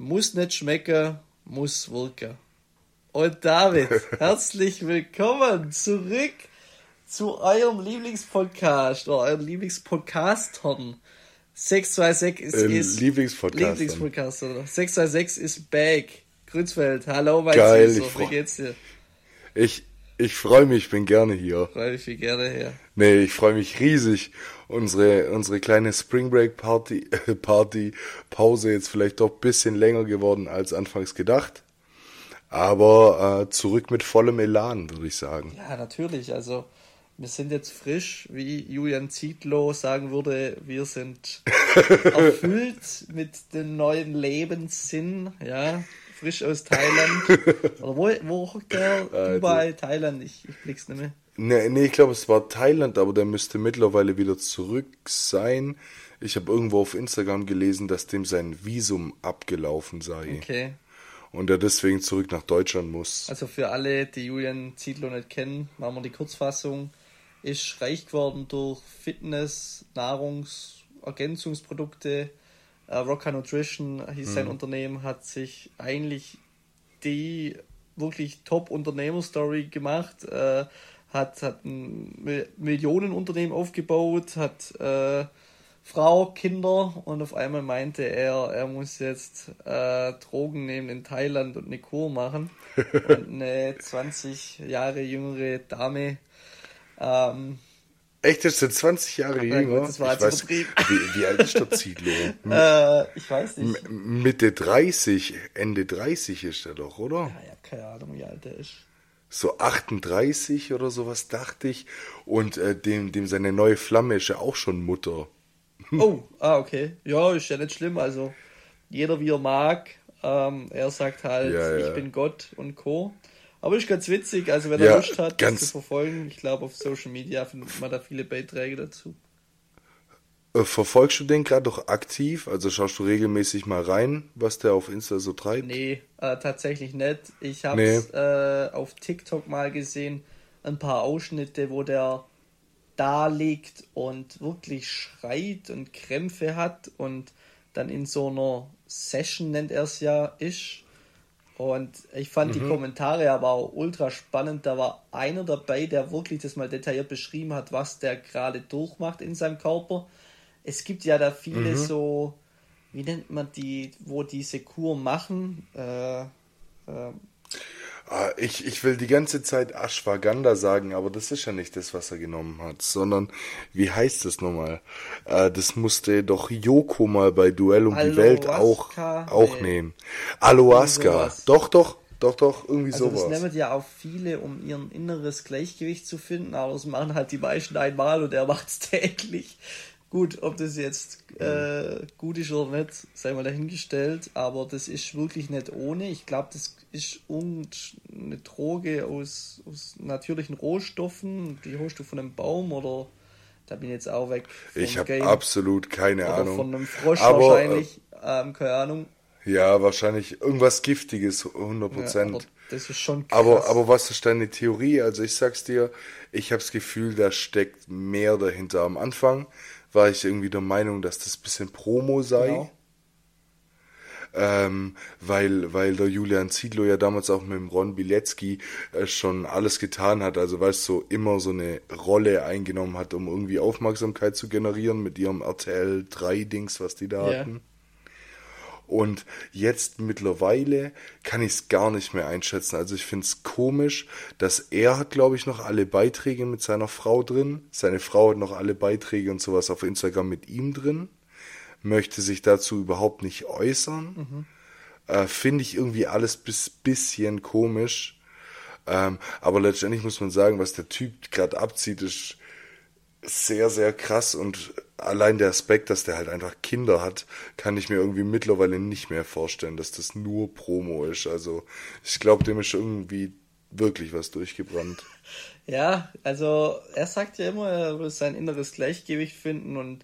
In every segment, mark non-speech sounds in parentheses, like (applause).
Muss nicht schmecken, muss wirken. Und David, (laughs) herzlich willkommen zurück zu eurem Lieblingspodcast oder eurem Lieblingspodcastern. 626 ist, Ähm, ist Lieblingspodcastern. Lieblingspodcast, oder? 626 ist back. Grützfeld, hallo mein Geil, Süßer, ich wie geht's dir? Ich, ich freue mich, ich bin gerne hier. Freue mich viel gerne her. Nee, ich freue mich riesig. Unsere, unsere kleine Spring Break Party, äh, (laughs) Party, Pause jetzt vielleicht doch ein bisschen länger geworden als anfangs gedacht. Aber äh, zurück mit vollem Elan, würde ich sagen. Ja, natürlich. Also, wir sind jetzt frisch, wie Julian Zietlow sagen würde, wir sind (laughs) erfüllt mit dem neuen Lebenssinn, ja. Frisch aus Thailand. (laughs) Oder wo, wo hockt der? Dubai, Thailand, ich, ich blick's nicht mehr. Nee, nee, ich glaube, es war Thailand, aber der müsste mittlerweile wieder zurück sein. Ich habe irgendwo auf Instagram gelesen, dass dem sein Visum abgelaufen sei. Okay. Und er deswegen zurück nach Deutschland muss. Also für alle, die Julian Zietlow nicht kennen, machen wir die Kurzfassung. Ist reich geworden durch Fitness, Nahrungsergänzungsprodukte. Äh, Rocka Nutrition hieß sein Unternehmen, hat sich eigentlich die wirklich Top-Unternehmer-Story gemacht. Äh, hat, hat ein Mi- Millionenunternehmen aufgebaut, hat äh, Frau, Kinder und auf einmal meinte er, er muss jetzt äh, Drogen nehmen in Thailand und eine Kur machen. (laughs) und eine 20 Jahre jüngere Dame. Ähm, Echt, das sind 20 Jahre Ja, jünger. gut, das war ich weiß, wie, wie alt ist der Ziedlow? (laughs) äh, ich weiß nicht. M- Mitte 30, Ende 30 ist er doch, oder? Ja, ja, keine Ahnung, wie alt er ist. So 38 oder sowas, dachte ich. Und äh, dem, dem seine neue Flamme ist ja auch schon Mutter. (laughs) Oh, ah, okay. Ja, ist ja nicht schlimm. Also, jeder wie er mag. Ähm, er sagt halt, Ja, ja. ich bin Gott und Co. Aber ist ganz witzig, also wenn Ja, er Lust hat, das ganz- zu verfolgen, ich glaube auf Social Media findet man da viele Beiträge dazu. Äh, verfolgst du den gerade doch aktiv? Also schaust du regelmäßig mal rein, was der auf Insta so treibt? Nee, äh, tatsächlich nicht. Ich habe es äh, auf TikTok mal gesehen, ein paar Ausschnitte, wo der da liegt und wirklich schreit und Krämpfe hat und dann in so einer Session, nennt er es ja, ist. Und ich fand die Kommentare aber auch ultra spannend. Da war einer dabei, der wirklich das mal detailliert beschrieben hat, was der gerade durchmacht in seinem Körper. Es gibt ja da viele so, wie nennt man die, wo diese Kur machen? Äh, äh, ich, ich will die ganze Zeit Ashwagandha sagen, aber das ist ja nicht das, was er genommen hat, sondern wie heißt das nochmal? Äh, das musste doch Yoko mal bei Duell um die Welt auch, auch Nee. nehmen. Sowas. Doch, doch, doch, doch, irgendwie also das sowas. nehmen ja auch viele, um ihren inneres Gleichgewicht zu finden, aber das machen halt die meisten einmal und er macht es täglich. Gut, ob das jetzt äh, gut ist oder nicht, sei mal dahingestellt, aber das ist wirklich nicht ohne. Ich glaube, das ist eine Droge aus, aus natürlichen Rohstoffen, die holst du von einem Baum oder da bin ich jetzt auch weg. Ich habe absolut keine Oder Ahnung. von einem Frosch aber, wahrscheinlich, ähm, keine Ahnung. Äh, ja, wahrscheinlich irgendwas Giftiges, 100 Ja, Prozent. aber das ist schon krass. Aber, aber was ist deine Theorie? Also ich sag's dir, ich habe das Gefühl, da steckt mehr dahinter. Am Anfang war ich irgendwie der Meinung, dass das bisschen Promo sei. Genau. Ähm, weil, weil der Julian Ziedlow ja damals auch mit dem Ron Bilecki äh, schon alles getan hat. Also weißt du, so immer so eine Rolle eingenommen hat, um irgendwie Aufmerksamkeit zu generieren mit ihrem RTL 3 Dings, was die da Ja. hatten. Und jetzt mittlerweile kann ich es gar nicht mehr einschätzen. Also ich finde es komisch, dass er hat, glaube ich, noch alle Beiträge mit seiner Frau drin. Seine Frau hat noch alle Beiträge und sowas auf Instagram mit ihm drin. Möchte sich dazu überhaupt nicht äußern. Äh, finde ich irgendwie alles bis bisschen komisch. Ähm, aber letztendlich muss man sagen, was der Typ gerade abzieht, ist sehr, sehr krass und allein der Aspekt, dass der halt einfach Kinder hat, kann ich mir irgendwie mittlerweile nicht mehr vorstellen, dass das nur Promo ist. Also ich glaube, dem ist irgendwie wirklich was durchgebrannt. (laughs) Ja, also er sagt ja immer, er will sein inneres Gleichgewicht finden und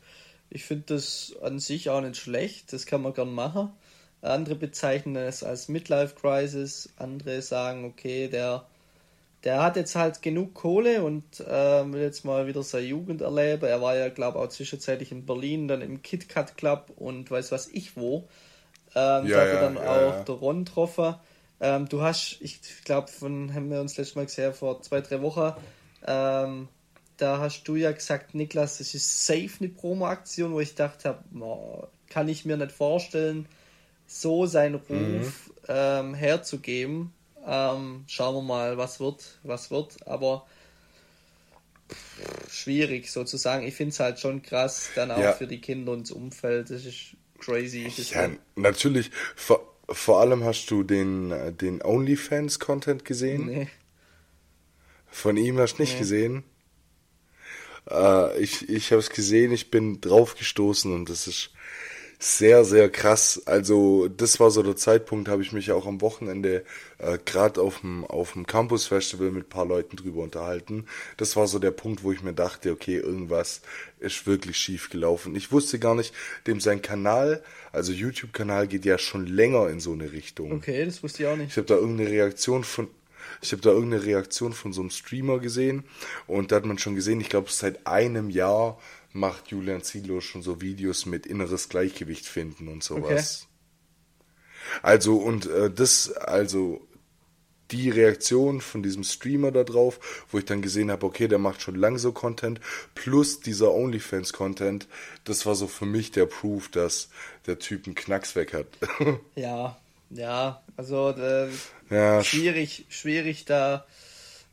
ich finde das an sich auch nicht schlecht, das kann man gern machen. Andere bezeichnen es als Midlife Crisis, andere sagen, okay, der, der hat jetzt halt genug Kohle und äh, will jetzt mal wieder seine Jugend erleben. Er war ja, glaube ich, auch zwischenzeitlich in Berlin, dann im KitKat Club und weiß was ich wo. Ähm, ja, da wird dann ja, auch ja. der Ron getroffen. Ähm, du hast, ich glaube, von haben wir uns letztes Mal gesehen vor zwei, drei Wochen. Ähm, da hast du ja gesagt, Niklas, das ist safe eine Promo-Aktion, wo ich dachte, oh, kann ich mir nicht vorstellen, so seinen Ruf mhm. ähm, herzugeben. Ähm, schauen wir mal, was wird, was wird. Aber pff, schwierig sozusagen. Ich finde es halt schon krass, dann auch ja. für die Kinder und das Umfeld. Das ist crazy. Das ja, natürlich. Vor, vor allem hast du den, den OnlyFans-Content gesehen. Nee. Von ihm hast du nicht nee. gesehen. Äh, ich ich habe es gesehen, ich bin draufgestoßen und das ist sehr, sehr krass. Also das war so der Zeitpunkt, habe ich mich auch am Wochenende äh, gerade auf dem auf dem Campus Festival mit paar Leuten drüber unterhalten. Das war so der Punkt, wo ich mir dachte, okay, irgendwas ist wirklich schief gelaufen. Ich wusste gar nicht, dem sein Kanal, also YouTube-Kanal geht ja schon länger in so eine Richtung. Okay, das wusste ich auch nicht. Ich habe da irgendeine Reaktion von ich habe da irgendeine Reaktion von so einem Streamer gesehen und da hat man schon gesehen, ich glaube seit einem Jahr macht Julian Ziedlow schon so Videos mit inneres Gleichgewicht finden und sowas. Okay. Also und äh, das, also die Reaktion von diesem Streamer da drauf, wo ich dann gesehen habe, okay, der macht schon lange so Content, plus dieser OnlyFans-Content, das war so für mich der Proof, dass der Typ einen Knacks weg hat. (laughs) ja, ja, also äh, ja, schwierig, schwierig da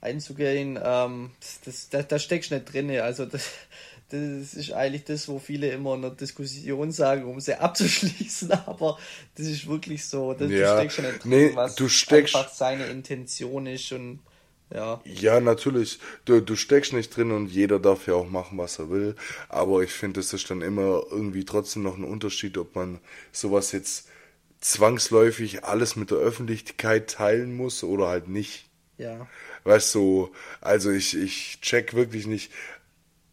einzugehen. Ähm, das, da, da steckst du nicht drin. Also das, das ist eigentlich das, wo viele immer in der Diskussion sagen, um sie (laughs) abzuschließen, aber das ist wirklich so. Das, ja, du steckst schon nicht drin, nee, was du steckst, einfach seine Intention ist und ja. Ja, natürlich. Du, du steckst nicht drin und jeder darf ja auch machen, was er will. Aber ich finde, es ist dann immer irgendwie trotzdem noch ein Unterschied, ob man sowas jetzt zwangsläufig alles mit der Öffentlichkeit teilen muss oder halt nicht. Ja. Weißt du, also ich, ich check wirklich nicht.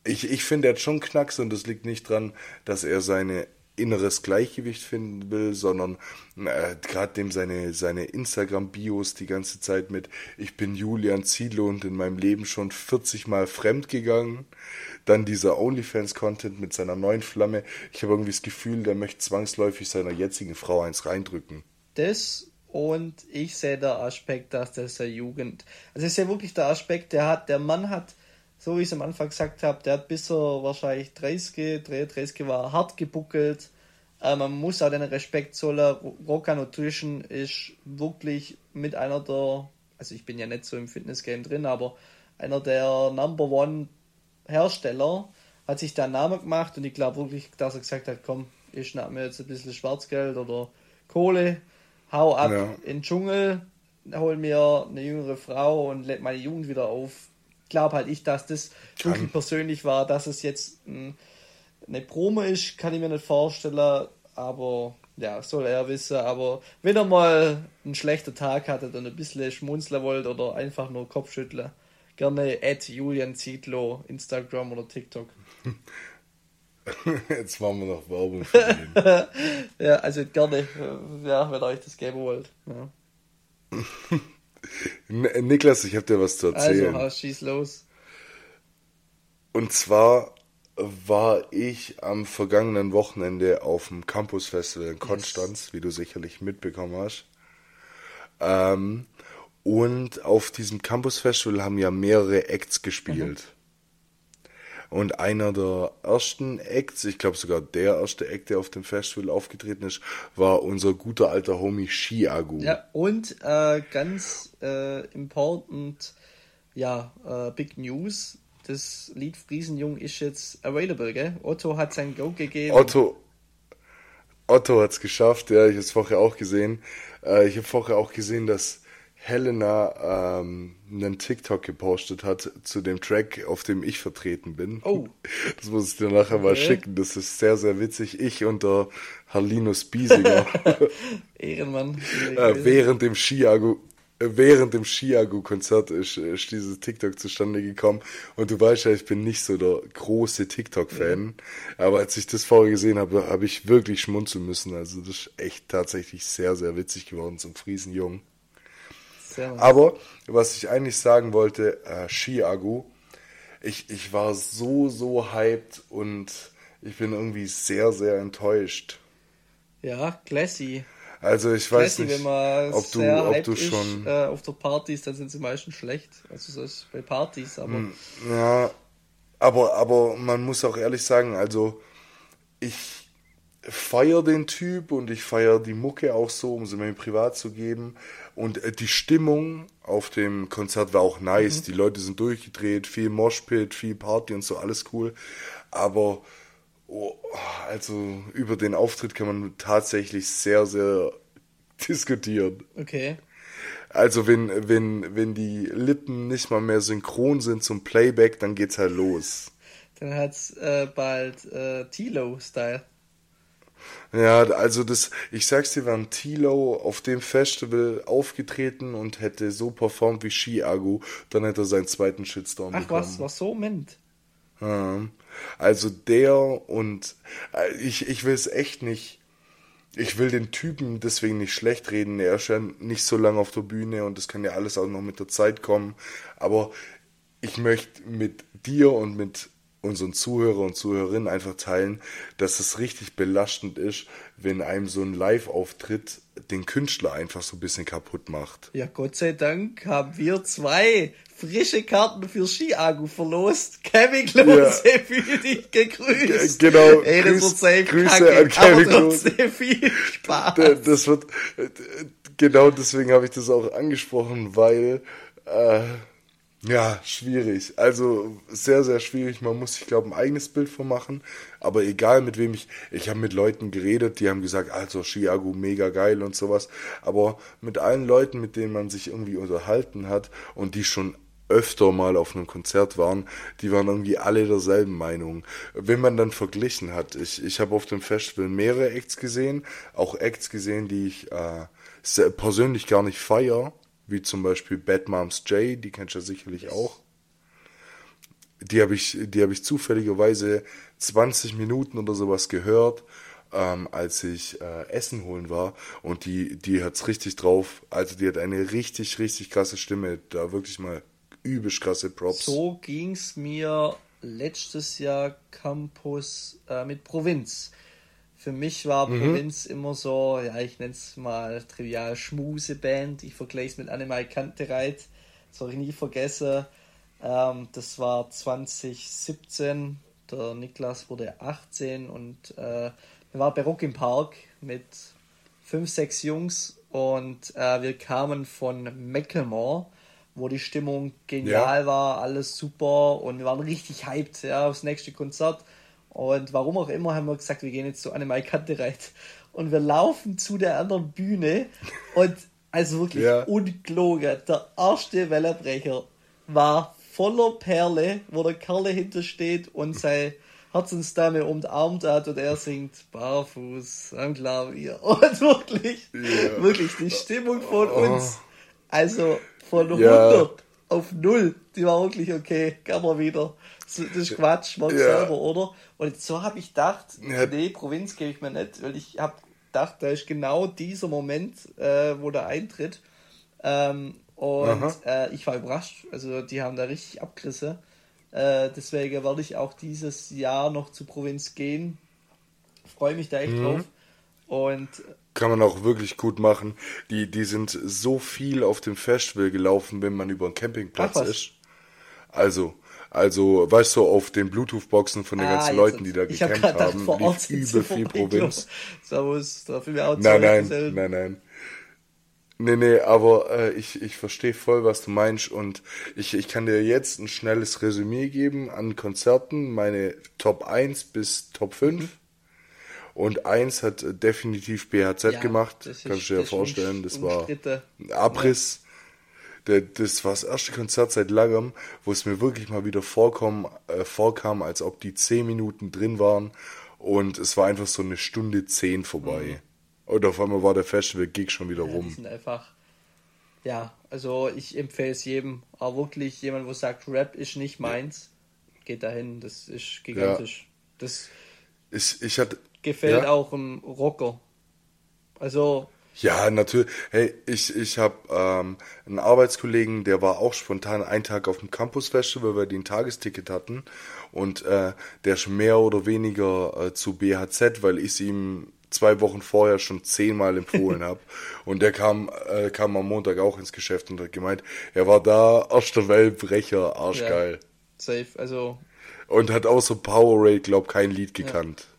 Ich, ich finde, er hat schon Knacks und das liegt nicht dran, dass er seine inneres Gleichgewicht finden will, sondern äh, gerade dem seine, seine Instagram-Bios die ganze Zeit mit Ich bin Julian Ziele und in meinem Leben schon 40 Mal fremd gegangen. Dann dieser OnlyFans-Content mit seiner neuen Flamme. Ich habe irgendwie das Gefühl, der möchte zwangsläufig seiner jetzigen Frau eins reindrücken. Das und ich sehe der Aspekt, dass das der Jugend. Also ist ja wirklich der Aspekt, der hat, der Mann hat so wie ich es am Anfang gesagt habe, der hat bis er wahrscheinlich 30, 33 war, hart gebuckelt. Äh, man muss auch den Respekt zollen. Roca Nutrition ist wirklich mit einer der, also ich bin ja nicht so im Fitnessgame drin, aber einer der Number One Hersteller hat sich da einen Namen gemacht und ich glaube wirklich, dass er gesagt hat, komm, ich schnapp mir jetzt ein bisschen Schwarzgeld oder Kohle, hau ab ja. in den Dschungel, hol mir eine jüngere Frau und lädt meine Jugend wieder auf glaube halt ich, dass das kann. wirklich persönlich war, dass es jetzt ein, eine Promo ist, kann ich mir nicht vorstellen, aber ja, soll er wissen. Aber wenn er mal einen schlechten Tag hatte und ein bisschen schmunzeln wollt oder einfach nur Kopfschütteln, gerne at Julian Zietlow, Instagram oder TikTok. (laughs) Jetzt machen wir noch Werbung für ihn. (laughs) ja, also gerne, ja, wenn ihr euch das geben wollt. Ja. (laughs) Niklas, ich habe dir was zu erzählen. Also, schieß los. Und zwar war ich am vergangenen Wochenende auf dem Campus Festival in Konstanz, yes. wie du sicherlich mitbekommen hast. Ähm, und auf diesem Campus Festival haben ja mehrere Acts gespielt. Mhm. Und einer der ersten Acts, ich glaube sogar der erste Act, der auf dem Festival aufgetreten ist, war unser guter alter Homie Shiagu. Ja, und äh, ganz äh, important, ja, äh, Big News. Das Lied Friesenjung ist jetzt available, gell? Otto hat sein Go gegeben. Otto, Otto hat es geschafft, ja, ich habe es vorher auch gesehen. Äh, ich habe vorher auch gesehen, dass Helena ähm, einen TikTok gepostet hat zu dem Track, auf dem ich vertreten bin. Oh. (laughs) Das muss ich dir nachher okay. mal schicken. Das ist sehr, sehr witzig. Ich und der Harlinus Biesinger. (laughs) Ehrenmann. äh, während dem Skiagu während dem Chiago-Konzert ist, ist dieses TikTok zustande gekommen. Und du weißt ja, ich bin nicht so der große TikTok-Fan. Ja. Aber als ich das vorher gesehen habe, habe ich wirklich schmunzeln müssen. Also das ist echt tatsächlich sehr, sehr witzig geworden zum Friesenjungen. Aber was ich eigentlich sagen wollte, äh, Ski-Agu, ich, ich war so, so hyped und ich bin irgendwie sehr, sehr enttäuscht. Ja, classy. Also ich weiß, nicht, wenn man ob du, ob du schon ist, äh, auf der Partys, dann sind sie meistens schlecht. Also so ist bei Partys, aber hm, ja, aber aber man muss auch ehrlich sagen, also ich feiere den Typ und ich feiere die Mucke auch so, um sie mir privat zu geben. Und äh, die Stimmung auf dem Konzert war auch nice. Mhm. Die Leute sind durchgedreht, viel Moshpit, viel Party und so, alles cool. Aber oh, also über den Auftritt kann man tatsächlich sehr, sehr (laughs) diskutieren. Okay. Also wenn, wenn, wenn die Lippen nicht mal mehr synchron sind zum Playback, dann geht's halt los. Dann hat's äh, bald äh, Tilo-Style. Ja, also das, ich sag's dir, wenn Tilo auf dem Festival aufgetreten und hätte so performt wie Chiago, dann hätte er seinen zweiten Shitstorm Ach bekommen. was, was so mint. Ja, also der und äh, ich, ich will es echt nicht. Ich will den Typen deswegen nicht schlecht reden. Er ist ja nicht so lange auf der Bühne und das kann ja alles auch noch mit der Zeit kommen. Aber ich möchte mit dir und mit unseren Zuhörer und Zuhörerinnen einfach teilen, dass es richtig belastend ist, wenn einem so ein Live-Auftritt den Künstler einfach so ein bisschen kaputt macht. Ja, Gott sei Dank haben wir zwei frische Karten für Skiagu verlost. Kevin Klose ja. (laughs) für dich gegrüßt. Genau. Ey, das Grüß, wird safe Grüße kacke, an Kevin Klose. viel Spaß. Das wird, genau deswegen habe ich das auch angesprochen, weil, äh, ja, schwierig. Also sehr, sehr schwierig. Man muss sich, glaube ich, ein eigenes Bild von machen. Aber egal mit wem ich. Ich habe mit Leuten geredet, die haben gesagt, also Chiago mega geil und sowas. Aber mit allen Leuten, mit denen man sich irgendwie unterhalten hat und die schon öfter mal auf einem Konzert waren, die waren irgendwie alle derselben Meinung. Wenn man dann verglichen hat, ich, ich habe auf dem Festival mehrere Acts gesehen, auch Acts gesehen, die ich äh, persönlich gar nicht feier wie zum Beispiel Bad Moms J, die kennst du ja sicherlich auch. Die habe ich, die ich zufälligerweise 20 Minuten oder sowas gehört, ähm, als ich äh, Essen holen war. Und die, die hat's richtig drauf. Also die hat eine richtig, richtig krasse Stimme. Da wirklich mal übelst krasse Props. So ging's mir letztes Jahr Campus äh, mit Provinz. Für mich war mhm. Provinz immer so, ja, ich nenne es mal trivial Schmuseband. Ich vergleiche es mit Animal Kantereit. Das soll ich nie vergessen. Ähm, das war 2017. Der Niklas wurde 18 und äh, wir waren bei Rock im Park mit fünf, sechs Jungs und äh, wir kamen von Mecklemore, wo die Stimmung genial ja. war, alles super und wir waren richtig hyped ja, aufs nächste Konzert. Und warum auch immer haben wir gesagt, wir gehen jetzt zu Animal Kantereit. Und wir laufen zu der anderen Bühne und also wirklich ja. ungelogen. Der erste Wellerbrecher war voller Perle, wo der Kerle hintersteht und seine Herzensdame umarmt hat und er singt barfuß am Klavier. (laughs) Und wirklich, ja. wirklich die Stimmung von oh. uns, also von 100 ja. Auf 0, die war wirklich okay, kann man wieder. Das ist Quatsch, mach ja. selber, oder? Und so habe ich gedacht, ja. nee, Provinz gebe ich mir nicht, weil ich habe gedacht, da ist genau dieser Moment, äh, wo der eintritt. Ähm, und äh, ich war überrascht. Also die haben da richtig abgerissen. Äh, deswegen werde ich auch dieses Jahr noch zur Provinz gehen. Freue mich da echt mhm. drauf. Und kann man auch wirklich gut machen. Die, die sind so viel auf dem Festival gelaufen, wenn man über einen Campingplatz Ach, ist. Also, also, weißt du, auf den Bluetooth-Boxen von den ah, ganzen Leuten, die da gecampt haben, gedacht, lief übel viel Provinz. Servus, dafür wir auch Nein, nein, nein, nein, nein. Nee, nee, aber äh, ich, ich verstehe voll, was du meinst und ich, ich kann dir jetzt ein schnelles Resümee geben an Konzerten, meine Top 1 bis Top 5. Und 1 hat definitiv BHZ ja, gemacht, kannst du dir ja vorstellen, das war ein Abriss. Ja das war das erste Konzert seit langem, wo es mir wirklich mal wieder vorkommen, äh, vorkam, als ob die zehn Minuten drin waren und es war einfach so eine Stunde zehn vorbei. Mhm. Und auf einmal war der Festival-Gig schon wieder ja, rum. Die sind einfach, ja, also ich empfehle es jedem, aber wirklich jemand, wo sagt, Rap ist nicht meins, geht dahin, das ist gigantisch. Ja. Das ich, ich hatte, gefällt auch einem Rocker. Also ja, natürlich. Hey, ich, ich habe ähm, einen Arbeitskollegen, der war auch spontan einen Tag auf dem Campus Festival, weil die ein Tagesticket hatten. Und äh, der ist mehr oder weniger äh, zu BHZ, weil ich es ihm zwei Wochen vorher schon zehnmal empfohlen (laughs) habe. Und der kam, äh, kam am Montag auch ins Geschäft und hat gemeint, er war da, erster Weltbrecher, arschgeil. Ja, safe, also. Und hat außer Powerade, glaub, kein Lied gekannt. Ja. ja.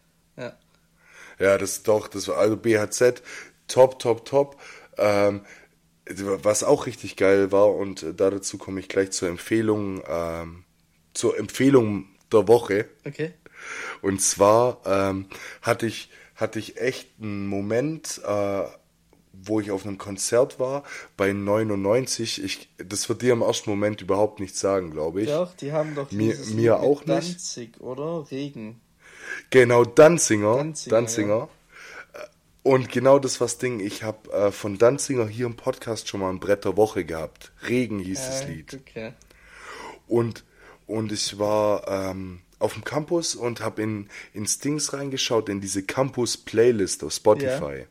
Ja, das doch, das war also BHZ, top, top, top. Ähm, was auch richtig geil war, und dazu komme ich gleich zur Empfehlung, ähm, zur Empfehlung der Woche. Okay. Und zwar ähm, hatte ich hatte ich echt einen Moment, äh, wo ich auf einem Konzert war bei 99. Ich, das wird dir im ersten Moment überhaupt nichts sagen, glaube ich. Doch, die haben doch mir, mir auch nicht. Danzig, oder? Regen. Genau, Danzinger. Danzinger. Danzinger. Ja. Und genau das was Ding, ich habe äh, von Danzinger hier im Podcast schon mal ein Brett der Woche gehabt. Regen hieß äh, das Lied. Okay. Und, und ich war ähm, auf dem Campus und habe in, in Stings reingeschaut, in diese Campus-Playlist auf Spotify. Ja.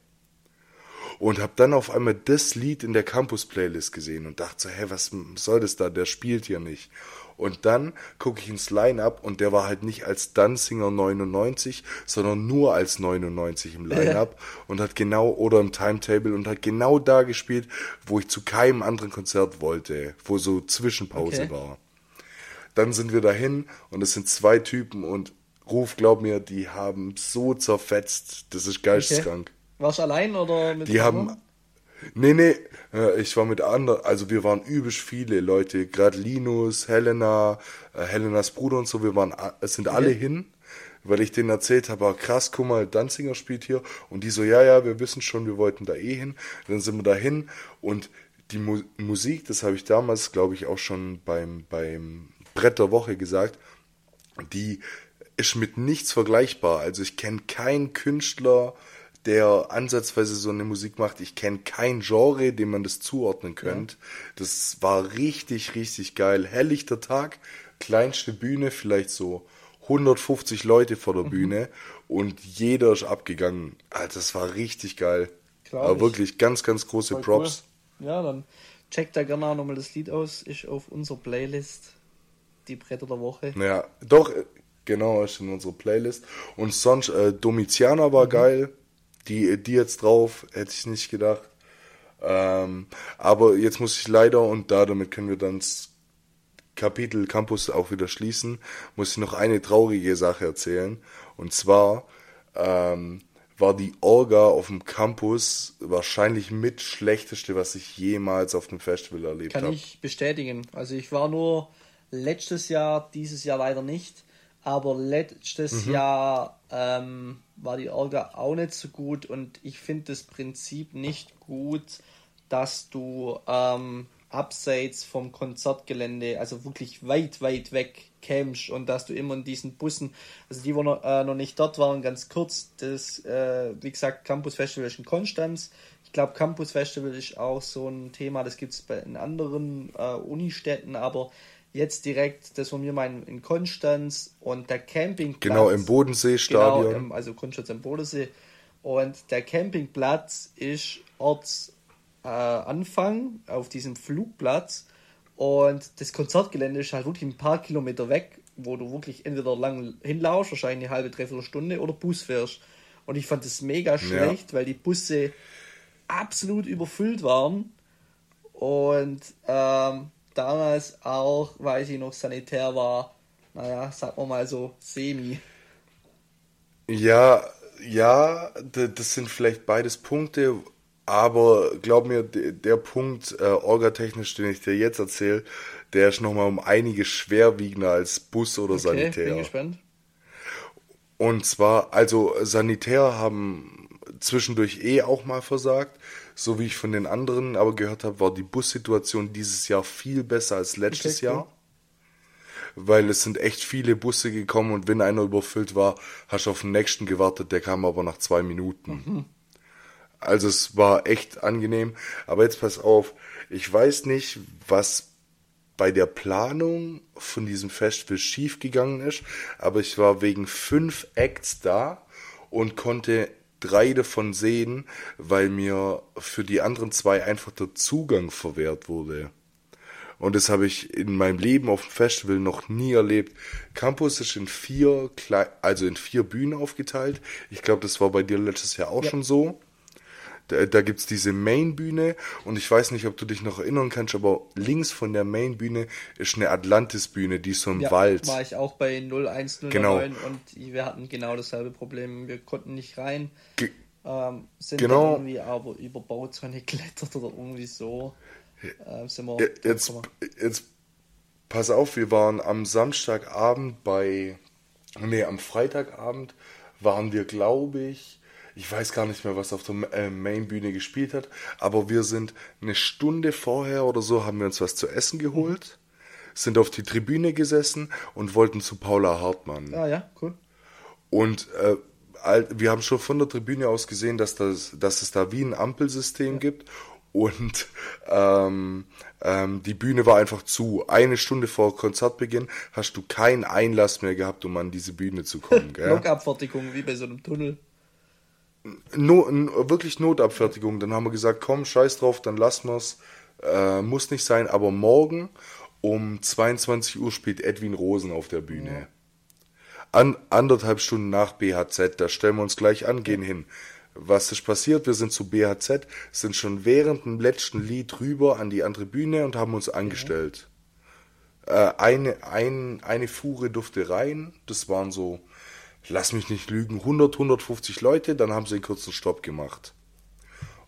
Und habe dann auf einmal das Lied in der Campus-Playlist gesehen und dachte so, hä, was soll das da? Der spielt hier nicht. Und dann gucke ich ins Line-Up und der war halt nicht als Danzinger 99, sondern nur als 99 im Line-Up und hat genau, oder im Timetable und hat genau da gespielt, wo ich zu keinem anderen Konzert wollte, wo so Zwischenpause okay. war. Dann sind wir dahin und es sind zwei Typen und Ruf, glaub mir, die haben so zerfetzt. Das ist geisteskrank. Okay. Warst du allein oder mit Die haben. Nee, nee, ich war mit anderen, also wir waren übelst viele Leute, gerade Linus, Helena, äh, Helenas Bruder und so, wir waren, es sind okay. alle hin, weil ich denen erzählt habe, ah, krass, guck mal, Danziger spielt hier und die so, ja, ja, wir wissen schon, wir wollten da eh hin, dann sind wir da hin und die Mu Musik, das habe ich damals, glaube ich, auch schon beim, beim Brett der Woche gesagt, die ist mit nichts vergleichbar. Also ich kenne keinen Künstler, der ansatzweise so eine Musik macht. Ich kenne kein Genre, dem man das zuordnen könnte. Ja. Das war richtig, richtig geil. Helllichter Tag, kleinste Bühne, vielleicht so 150 Leute vor der mhm. Bühne und jeder ist abgegangen. Also das war richtig geil. Klar Aber wirklich ganz, ganz große Voll Props. Cool. Ja, dann checkt da gerne auch nochmal das Lied aus. Ist auf unserer Playlist die Bretter der Woche. Ja, doch, genau, ist in unserer Playlist. Und sonst, äh, Domitiana war mhm. geil. Die, die jetzt drauf, hätte ich nicht gedacht. Ähm, aber jetzt muss ich leider, und da damit können wir dann das Kapitel Campus auch wieder schließen, muss ich noch eine traurige Sache erzählen. Und zwar ähm, war die Orga auf dem Campus wahrscheinlich mit schlechteste, was ich jemals auf einem Festival erlebt habe. Kann hab. ich bestätigen. Also ich war nur letztes Jahr, dieses Jahr leider nicht. Aber letztes mhm. Jahr ähm, war die Orga auch nicht so gut und ich finde das Prinzip nicht gut, dass du ähm, abseits vom Konzertgelände, also wirklich weit, weit weg kämst und dass du immer in diesen Bussen, also die, wo noch, äh, noch nicht dort waren, ganz kurz, das, äh, wie gesagt, Campus Festival ist in Konstanz. Ich glaube, Campus Festival ist auch so ein Thema, das gibt es in anderen äh, Unistädten, aber jetzt direkt, das von mir meinen, in Konstanz und der Campingplatz. Genau, im Bodenseestadion. Genau, im, also Konstanz am Bodensee. Und der Campingplatz ist Ortsanfang äh, auf diesem Flugplatz. Und das Konzertgelände ist halt wirklich ein paar Kilometer weg, wo du wirklich entweder lang hinlaufst, wahrscheinlich eine halbe, dreiviertel Stunde, oder Bus fährst. Und ich fand das mega schlecht, ja. weil die Busse absolut überfüllt waren. Und ähm, damals auch, weil ich noch sanitär war, naja, sagen wir mal so, semi. Ja, ja, das sind vielleicht beides Punkte, aber glaub mir, der Punkt äh, orgatechnisch, den ich dir jetzt erzähle, der ist nochmal um einiges schwerwiegender als Bus oder okay, Sanitär. Bin gespannt. Und zwar, also Sanitär haben zwischendurch eh auch mal versagt so wie ich von den anderen aber gehört habe, war die Bussituation dieses Jahr viel besser als letztes okay, Jahr. Weil es sind echt viele Busse gekommen und wenn einer überfüllt war, hast du auf den nächsten gewartet, der kam aber nach zwei Minuten. Mhm. Also es war echt angenehm. Aber jetzt pass auf, ich weiß nicht, was bei der Planung von diesem Festival schiefgegangen ist, aber ich war wegen fünf Acts da und konnte drei davon sehen, weil mir für die anderen zwei einfach der Zugang verwehrt wurde. Und das habe ich in meinem Leben auf dem Festival noch nie erlebt. Campus ist in vier, also in vier Bühnen aufgeteilt. Ich glaube, das war bei dir letztes Jahr auch ja. schon so. Da, da es diese Main-Bühne und ich weiß nicht, ob du dich noch erinnern kannst, aber links von der Main-Bühne ist eine Atlantis-Bühne, die ist so im ja, Wald. war ich auch bei 0109 genau. und wir hatten genau dasselbe Problem. Wir konnten nicht rein, Ge ähm, sind genau. irgendwie aber über Bauzäune (laughs) geklettert oder irgendwie so. Äh, sind wir jetzt, jetzt pass auf, wir waren am Samstagabend bei, nee, am Freitagabend waren wir, glaube ich, ich weiß gar nicht mehr, was auf der äh, Mainbühne gespielt hat, aber wir sind eine Stunde vorher oder so, haben wir uns was zu essen geholt, sind auf die Tribüne gesessen und wollten zu Paula Hartmann. Ah ja, cool. Und äh, wir haben schon von der Tribüne aus gesehen, dass, das, dass es da wie ein Ampelsystem ja. gibt und ähm, ähm, die Bühne war einfach zu. Eine Stunde vor Konzertbeginn hast du keinen Einlass mehr gehabt, um an diese Bühne zu kommen. (laughs) Blockabfertigung, wie bei so einem Tunnel no, wirklich Notabfertigung. Dann haben wir gesagt, komm, scheiß drauf, dann lassen wir's. Äh, muss nicht sein, aber morgen um 22 Uhr spielt Edwin Rosen auf der Bühne. An, anderthalb Stunden nach BHZ, da stellen wir uns gleich an, gehen hin. Was ist passiert? Wir sind zu BHZ, sind schon während dem letzten Lied rüber an die andere Bühne und haben uns angestellt. Ja. Äh, eine, ein, eine Fuhre durfte rein, das waren so lass mich nicht lügen, 100, 150 Leute, dann haben sie einen kurzen Stopp gemacht.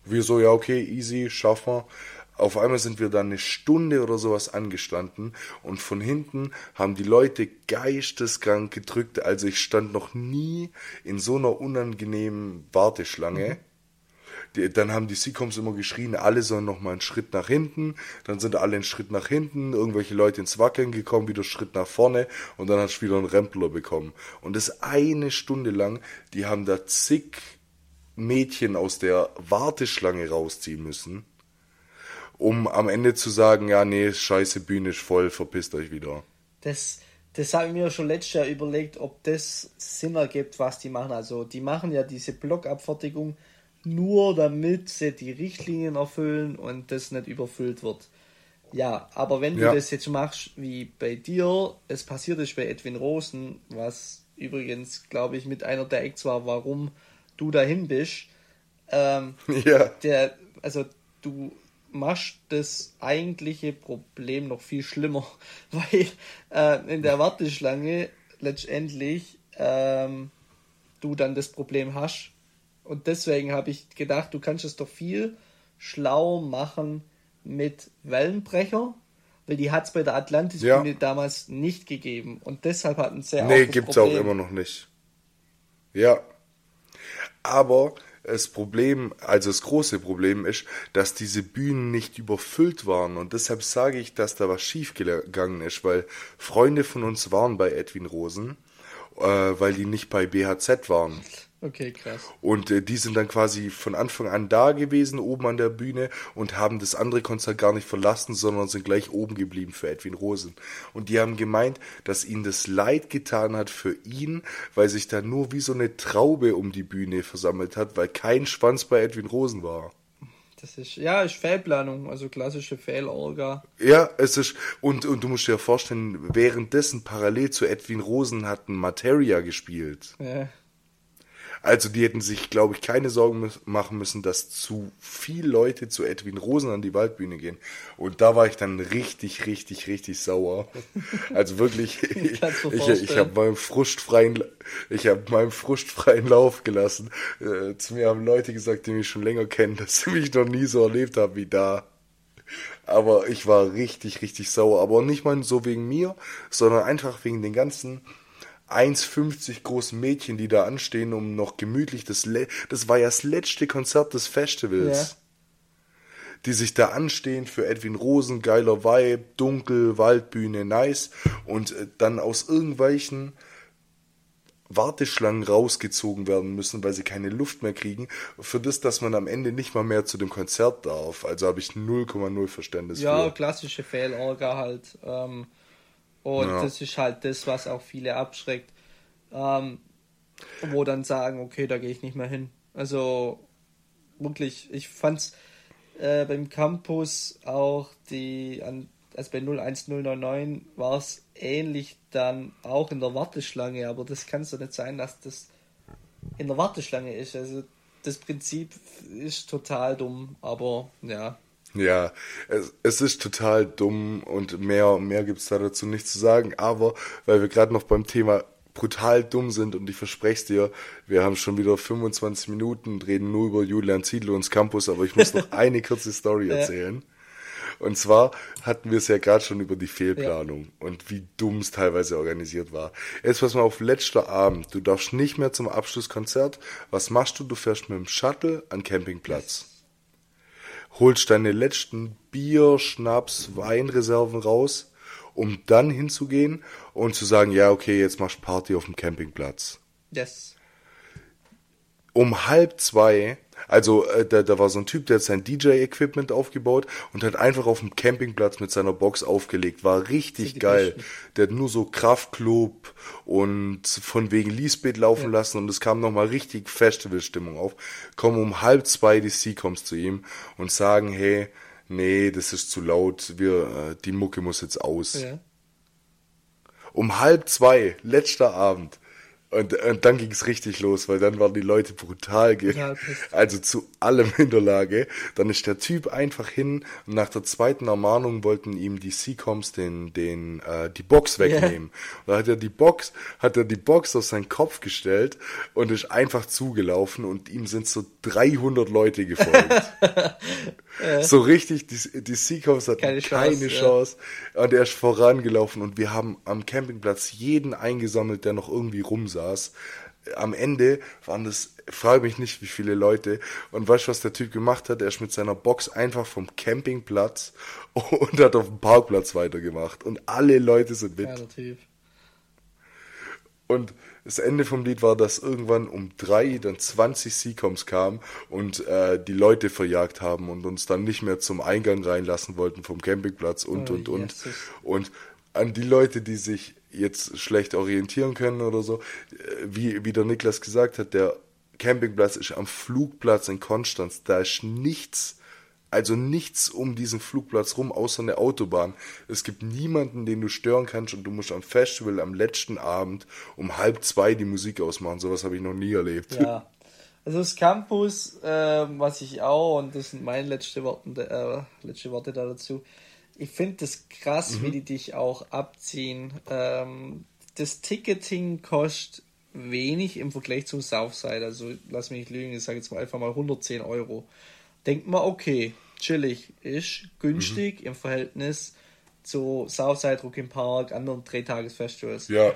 Wir so, ja, okay, easy, schaffen wir. Auf einmal sind wir dann eine Stunde oder sowas angestanden und von hinten haben die Leute geisteskrank gedrückt. Also ich stand noch nie in so einer unangenehmen Warteschlange. Mhm die, dann haben die Seacoms immer geschrien, alle sollen noch mal einen Schritt nach hinten, dann sind alle einen Schritt nach hinten, irgendwelche Leute ins Wackeln gekommen, wieder einen Schritt nach vorne und dann hast du wieder einen Rempler bekommen. Und das eine Stunde lang, die haben da zig Mädchen aus der Warteschlange rausziehen müssen, um am Ende zu sagen, ja, nee, scheiße, Bühne ist voll, verpisst euch wieder. Das, das habe ich mir schon letztes Jahr überlegt, ob das Sinn ergibt, was die machen. Also die machen ja diese Blockabfertigung nur damit sie die Richtlinien erfüllen und das nicht überfüllt wird. Ja, aber wenn du ja. das jetzt machst wie bei dir, es passiert ist bei Edwin Rosen, was übrigens, glaube ich, mit einer der Acts war, warum du dahin bist. Ähm, (laughs) ja. Der, also du machst das eigentliche Problem noch viel schlimmer, (laughs) weil äh, in der Warteschlange letztendlich ähm, du dann das Problem hast, und deswegen habe ich gedacht, du kannst es doch viel schlau machen mit Wellenbrecher, weil die hat es bei der Atlantis ja. damals nicht gegeben. Und deshalb hatten sie Nee, gibt es auch immer noch nicht. Ja. Aber das Problem, also das große Problem ist, dass diese Bühnen nicht überfüllt waren. Und deshalb sage ich, dass da was schiefgegangen ist, weil Freunde von uns waren bei Edwin Rosen, äh, weil die nicht bei BHZ waren. Okay, krass. Und äh, die sind dann quasi von Anfang an da gewesen, oben an der Bühne und haben das andere Konzert gar nicht verlassen, sondern sind gleich oben geblieben für Edwin Rosen. Und die haben gemeint, dass ihnen das leid getan hat für ihn, weil sich da nur wie so eine Traube um die Bühne versammelt hat, weil kein Schwanz bei Edwin Rosen war. Das ist, ja, ist Fehlplanung, also klassische Fehlorga. Ja, es ist, und, und du musst dir vorstellen, währenddessen parallel zu Edwin Rosen hatten Materia gespielt. Ja. Also die hätten sich, glaube ich, keine Sorgen machen müssen, dass zu viele Leute zu Edwin Rosen an die Waldbühne gehen. Und da war ich dann richtig, richtig, richtig sauer. Also wirklich, (laughs) ich, ich, ich habe meinen frustfreien, ich habe meinen frustfreien Lauf gelassen. Äh, zu mir haben Leute gesagt, die mich schon länger kennen, (laughs) dass sie mich noch nie so erlebt haben wie da. Aber ich war richtig, richtig sauer. Aber nicht mal so wegen mir, sondern einfach wegen den ganzen 1,50 großen Mädchen, die da anstehen, um noch gemütlich das, Le das war ja das letzte Konzert des Festivals. Ja. Die sich da anstehen für Edwin Rosen, geiler Vibe, dunkel, Waldbühne, nice. Und äh, dann aus irgendwelchen Warteschlangen rausgezogen werden müssen, weil sie keine Luft mehr kriegen, für das, dass man am Ende nicht mal mehr zu dem Konzert darf. Also habe ich 0,0 Verständnis ja, für. Ja, klassische Fehlorga halt. Ähm, und ja. das ist halt das, was auch viele abschreckt. Ähm, wo dann sagen, okay, da gehe ich nicht mehr hin. Also wirklich, ich fand's äh, beim Campus auch die an also bei 01099 war es ähnlich dann auch in der Warteschlange, aber das kann so nicht sein, dass das in der Warteschlange ist. Also das Prinzip ist total dumm, aber ja. Ja, es, es ist total dumm und mehr, mehr gibt's da dazu nicht zu sagen, aber weil wir gerade noch beim Thema brutal dumm sind und ich verspreche dir, wir haben schon wieder 25 Minuten und reden nur über Julian Ziedler und Campus, aber ich muss noch (laughs) eine kurze Story erzählen. Und zwar hatten wir es ja gerade schon über die Fehlplanung ja. und wie dumm es teilweise organisiert war. Jetzt pass mal auf, letzter Abend, du darfst nicht mehr zum Abschlusskonzert. Was machst du? Du fährst mit dem Shuttle an Campingplatz. Holst deine letzten Bier, Schnaps, Weinreserven raus, um dann hinzugehen und zu sagen, ja, okay, jetzt machst du Party auf dem Campingplatz. Yes. Um halb zwei also äh, da, da war so ein Typ, der hat sein DJ-Equipment aufgebaut und hat einfach auf dem Campingplatz mit seiner Box aufgelegt. War richtig geil. Der hat nur so Kraftclub und von wegen Lisbeth laufen ja. lassen und es kam nochmal richtig Festivalstimmung auf. Kommen um halb zwei die C-Coms zu ihm und sagen, hey, nee, das ist zu laut, wir, äh, die Mucke muss jetzt aus. Ja. Um halb zwei, letzter Abend, und, und dann ging es richtig los, weil dann waren die Leute brutal, ja, also zu allem in der Lage. Dann ist der Typ einfach hin und nach der zweiten Ermahnung wollten ihm die C-Coms den, den, äh, die Box wegnehmen. Yeah. Da hat er die Box, hat er die Box auf seinen Kopf gestellt und ist einfach zugelaufen und ihm sind so 300 Leute gefolgt. (laughs) ja. So richtig, die, die Seacoast hatten keine, keine Chance. Chance. Ja. Und er ist vorangelaufen und wir haben am Campingplatz jeden eingesammelt, der noch irgendwie rumsaß. Am Ende waren das, frage mich nicht, wie viele Leute. Und weißt du, was der Typ gemacht hat? Er ist mit seiner Box einfach vom Campingplatz (laughs) und hat auf dem Parkplatz weitergemacht. Und alle Leute sind mit. Ja, der Typ. Und das Ende vom Lied war, dass irgendwann um drei dann 20 Seacoms kamen und äh, die Leute verjagt haben und uns dann nicht mehr zum Eingang reinlassen wollten vom Campingplatz und oh, und und. Yes. Und an die Leute, die sich jetzt schlecht orientieren können oder so, äh, wie, wie der Niklas gesagt hat, der Campingplatz ist am Flugplatz in Konstanz, da ist nichts also nichts um diesen Flugplatz rum, außer eine Autobahn. Es gibt niemanden, den du stören kannst und du musst am Festival am letzten Abend um halb zwei die Musik ausmachen. Sowas habe ich noch nie erlebt. Ja. Also das Campus, äh, was ich auch, und das sind meine letzte Worte, äh, letzte Worte da dazu, ich finde das krass, mhm. wie die dich auch abziehen. Ähm, das Ticketing kostet wenig im Vergleich zum Southside. Also lass mich nicht lügen, ich sage jetzt mal einfach mal 110 Euro denkt man, okay, chillig ist, günstig mhm. im Verhältnis zu Southside Rock im Park, anderen Dreitagesfestivals. Ja.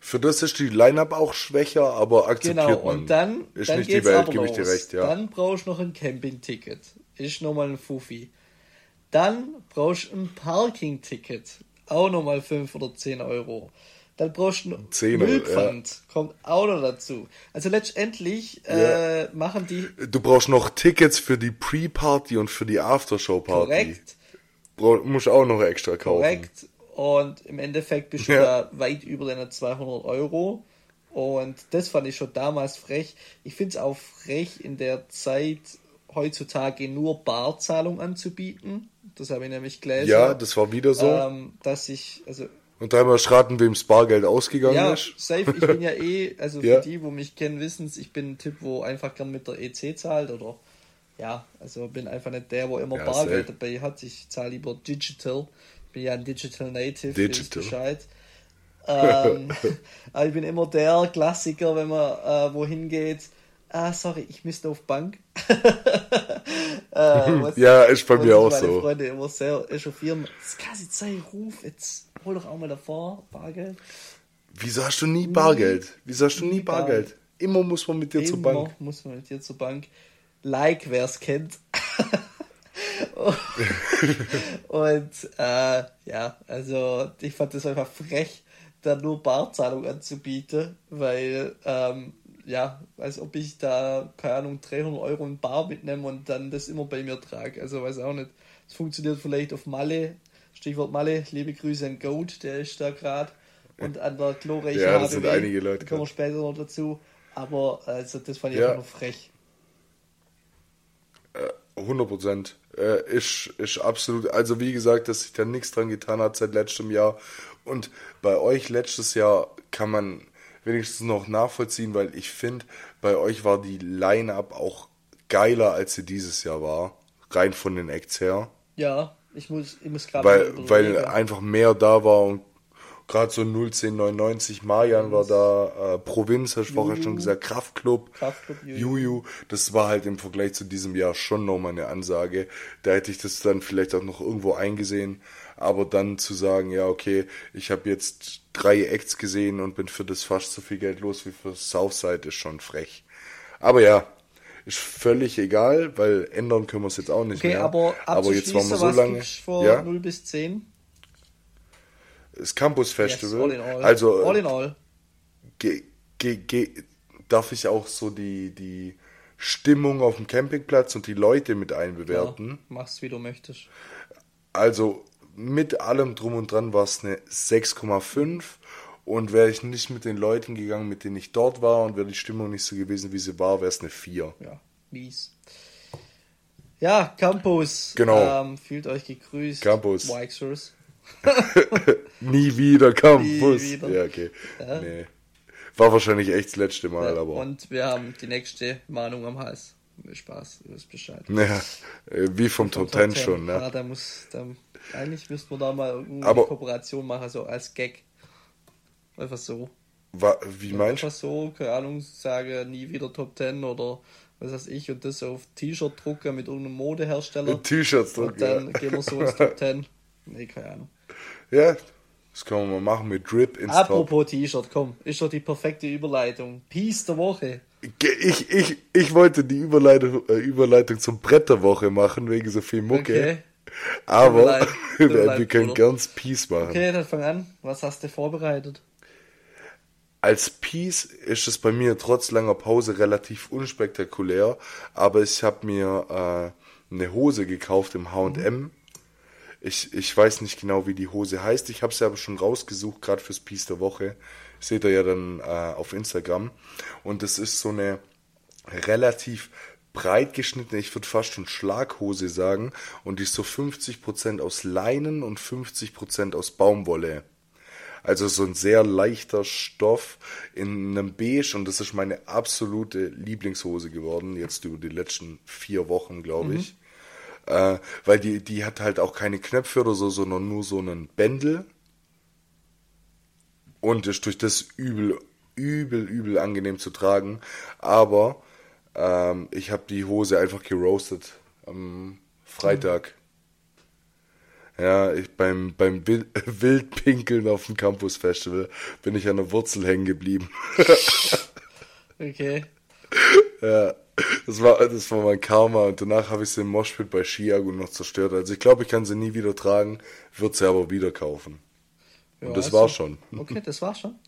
Für das ist die Line-Up auch schwächer, aber akzeptiert genau, und dann, ist dann nicht die Welt, gebe ich dir recht, ja. Dann brauchst du noch ein Camping-Ticket. Ist nochmal ein Fuffi. Dann brauchst du ein Parking-Ticket. Auch nochmal 5 oder 10 Euro. Dann brauchst du einen Müllpfand, ja. kommt auch noch dazu. Also letztendlich äh, ja. machen die. Du brauchst noch Tickets für die Pre-Party und für die Aftershow-Party. Korrekt. Bra musst auch noch extra kaufen. Korrekt. Und im Endeffekt bist du ja. da weit über deine 200 Euro. Und das fand ich schon damals frech. Ich finde es auch frech, in der Zeit heutzutage nur Barzahlung anzubieten. Das habe ich nämlich gelesen. Ja, das war wieder so. Ähm, dass ich, also und dreimal schraten, wem das Bargeld ausgegangen ja, ist. safe. Ich bin ja (laughs) eh, also ja. für die, wo mich kennen, wissen ich bin ein Typ, wo einfach gern mit der EC zahlt oder ja, also bin einfach nicht der, wo immer ja, Bargeld safe. dabei hat. Ich zahle lieber digital. Ich bin ja ein Digital Native, digital. Bescheid. ähm, (laughs) aber ich bin immer der Klassiker, wenn man äh, wohin geht. Ah, sorry, ich müsste auf Bank. (laughs) äh, ja, ist bei mir auch meine so. Freunde immer sehr echauffieren. Das kann jetzt sein, ruf jetzt hol doch auch mal davor Bargeld. Wieso hast du nie Bargeld? Wieso hast du nie Bargeld? Bargeld? Immer muss man mit dir Immer zur Bank. muss man mit dir zur Bank. Like, wer es kennt. (laughs) und äh, ja, also ich fand das einfach frech, da nur Barzahlung anzubieten, weil ähm, ja, als ob ich da, keine Ahnung, 300 Euro in Bar mitnehme und dann das immer bei mir trage. Also weiß auch nicht. Es funktioniert vielleicht auf Malle Stichwort Malle, liebe Grüße an Goat, der ist da gerade. Und an der glorreichen Ja, das HBW, sind einige Leute. Da kommen wir später noch dazu. Aber also, das fand ich ja. einfach nur frech. Äh, 100 Prozent. Äh, ist, ist absolut, also wie gesagt, dass sich da nichts dran getan hat seit letztem Jahr. Und bei euch letztes Jahr kann man wenigstens noch nachvollziehen, weil ich finde, bei euch war die Line-Up auch geiler, als sie dieses Jahr war. Rein von den Acts her. Ja, ich muss, ich muss gerade. Weil, weil einfach mehr da war und gerade so 01099, Marian war da, äh, Provinz, hast du vorher schon gesagt, Kraftclub, Kraftclub Juju. Juju. Das war halt im Vergleich zu diesem Jahr schon nochmal eine Ansage. Da hätte ich das dann vielleicht auch noch irgendwo eingesehen. Aber dann zu sagen, ja, okay, ich habe jetzt drei Acts gesehen und bin für das fast so viel Geld los wie für Southside, ist schon frech. Aber ja, ist völlig egal, weil ändern können wir es jetzt auch nicht okay, mehr. Aber, aber jetzt waren wir so lange. Vor ja? 0 bis 10? Das Campus Festival. Yes, all all. Also all in all. Ge, ge, ge, darf ich auch so die, die Stimmung auf dem Campingplatz und die Leute mit einbewerten? Ja, mach's wie du möchtest. Also mit allem drum und dran war es eine 6,5 und wäre ich nicht mit den Leuten gegangen, mit denen ich dort war und wäre die Stimmung nicht so gewesen, wie sie war, wäre es eine 4. Ja, mies. Ja, Campus. Genau. Ähm, fühlt euch gegrüßt. Campus. Wixers. (laughs) Nie wieder Campus. Nie wieder. Ja, okay. Ja. Nee. War wahrscheinlich echt das letzte Mal, ja, aber. Und wir haben die nächste Mahnung am Hals. Spaß, ihr wisst Bescheid. Ja, äh, wie vom, vom Top, 10 schon, ne? Ja, da muss, da, eigentlich müssten wir da mal irgendeine aber, Kooperation machen, so als Gag. Einfach so. Wa, wie meinst du? Einfach so, keine Ahnung, sage nie wieder Top 10 oder was weiß ich und das auf T-Shirt drucken mit irgendeinem Modehersteller. T-Shirts drucken. Und dann ja. gehen wir so ins Top (laughs) 10. Nee, keine Ahnung. Ja, das können wir mal machen mit Drip ins Apropos T-Shirt, komm, ist doch die perfekte Überleitung. Peace der Woche. Ich, ich, ich wollte die Überleitung, äh, Überleitung zum Brett der Woche machen, wegen so viel Mucke. Okay. Aber (laughs) wir, wir können ganz Peace machen. Okay, dann fang an. Was hast du vorbereitet? Als Piece ist es bei mir trotz langer Pause relativ unspektakulär, aber ich habe mir äh, eine Hose gekauft im H&M. Ich, ich weiß nicht genau, wie die Hose heißt. Ich habe sie aber schon rausgesucht, gerade fürs Piece der Woche. Seht ihr ja dann äh, auf Instagram. Und das ist so eine relativ breit geschnittene, ich würde fast schon Schlaghose sagen. Und die ist so 50% aus Leinen und 50% aus Baumwolle. Also so ein sehr leichter Stoff in einem Beige und das ist meine absolute Lieblingshose geworden, jetzt über die letzten vier Wochen, glaube ich. Mhm. Äh, weil die, die hat halt auch keine Knöpfe oder so, sondern nur so einen Bändel. Und ist durch das übel, übel, übel angenehm zu tragen. Aber ähm, ich habe die Hose einfach geroastet am Freitag. Ja, ich beim, beim (laughs) Wildpinkeln auf dem Campus Festival bin ich an der Wurzel hängen geblieben. (laughs) okay. Ja, das war, das war mein Karma und danach habe ich sie im Moshpit bei Chiago noch zerstört. Also ich glaube, ich kann sie nie wieder tragen, würde sie aber wieder kaufen. Ja, und das also, war schon. Okay, das war schon.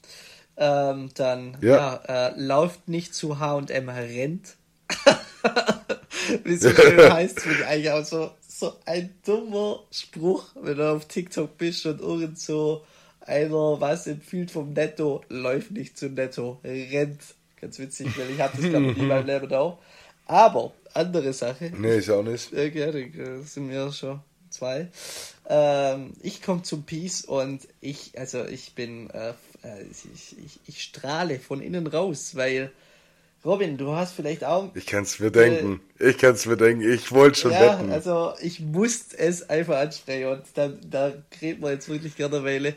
Ähm, dann, ja, ja äh, läuft nicht zu H&M, rennt. (laughs) Wie es so schön heißt, finde ich eigentlich auch so, so ein dummer Spruch, wenn du auf TikTok bist und irgend so einer was empfiehlt vom Netto, läuft nicht zu Netto, rennt. Ganz witzig, weil ich hatte das glaube ich nie beim Leben auch. Aber, andere Sache. Nee, ich auch nicht. Okay, da sind wir schon zwei. Ähm, ich komme zum Peace und ich, also ich bin, äh, äh, ich, ich, ich strahle von innen raus, weil Robin, du hast vielleicht auch. Ich kann es mir denken. Äh, ich kann es mir denken. Ich wollte schon ja, wetten. Also ich musste es einfach ansprechen und da, da reden wir jetzt wirklich gerne eine Weile.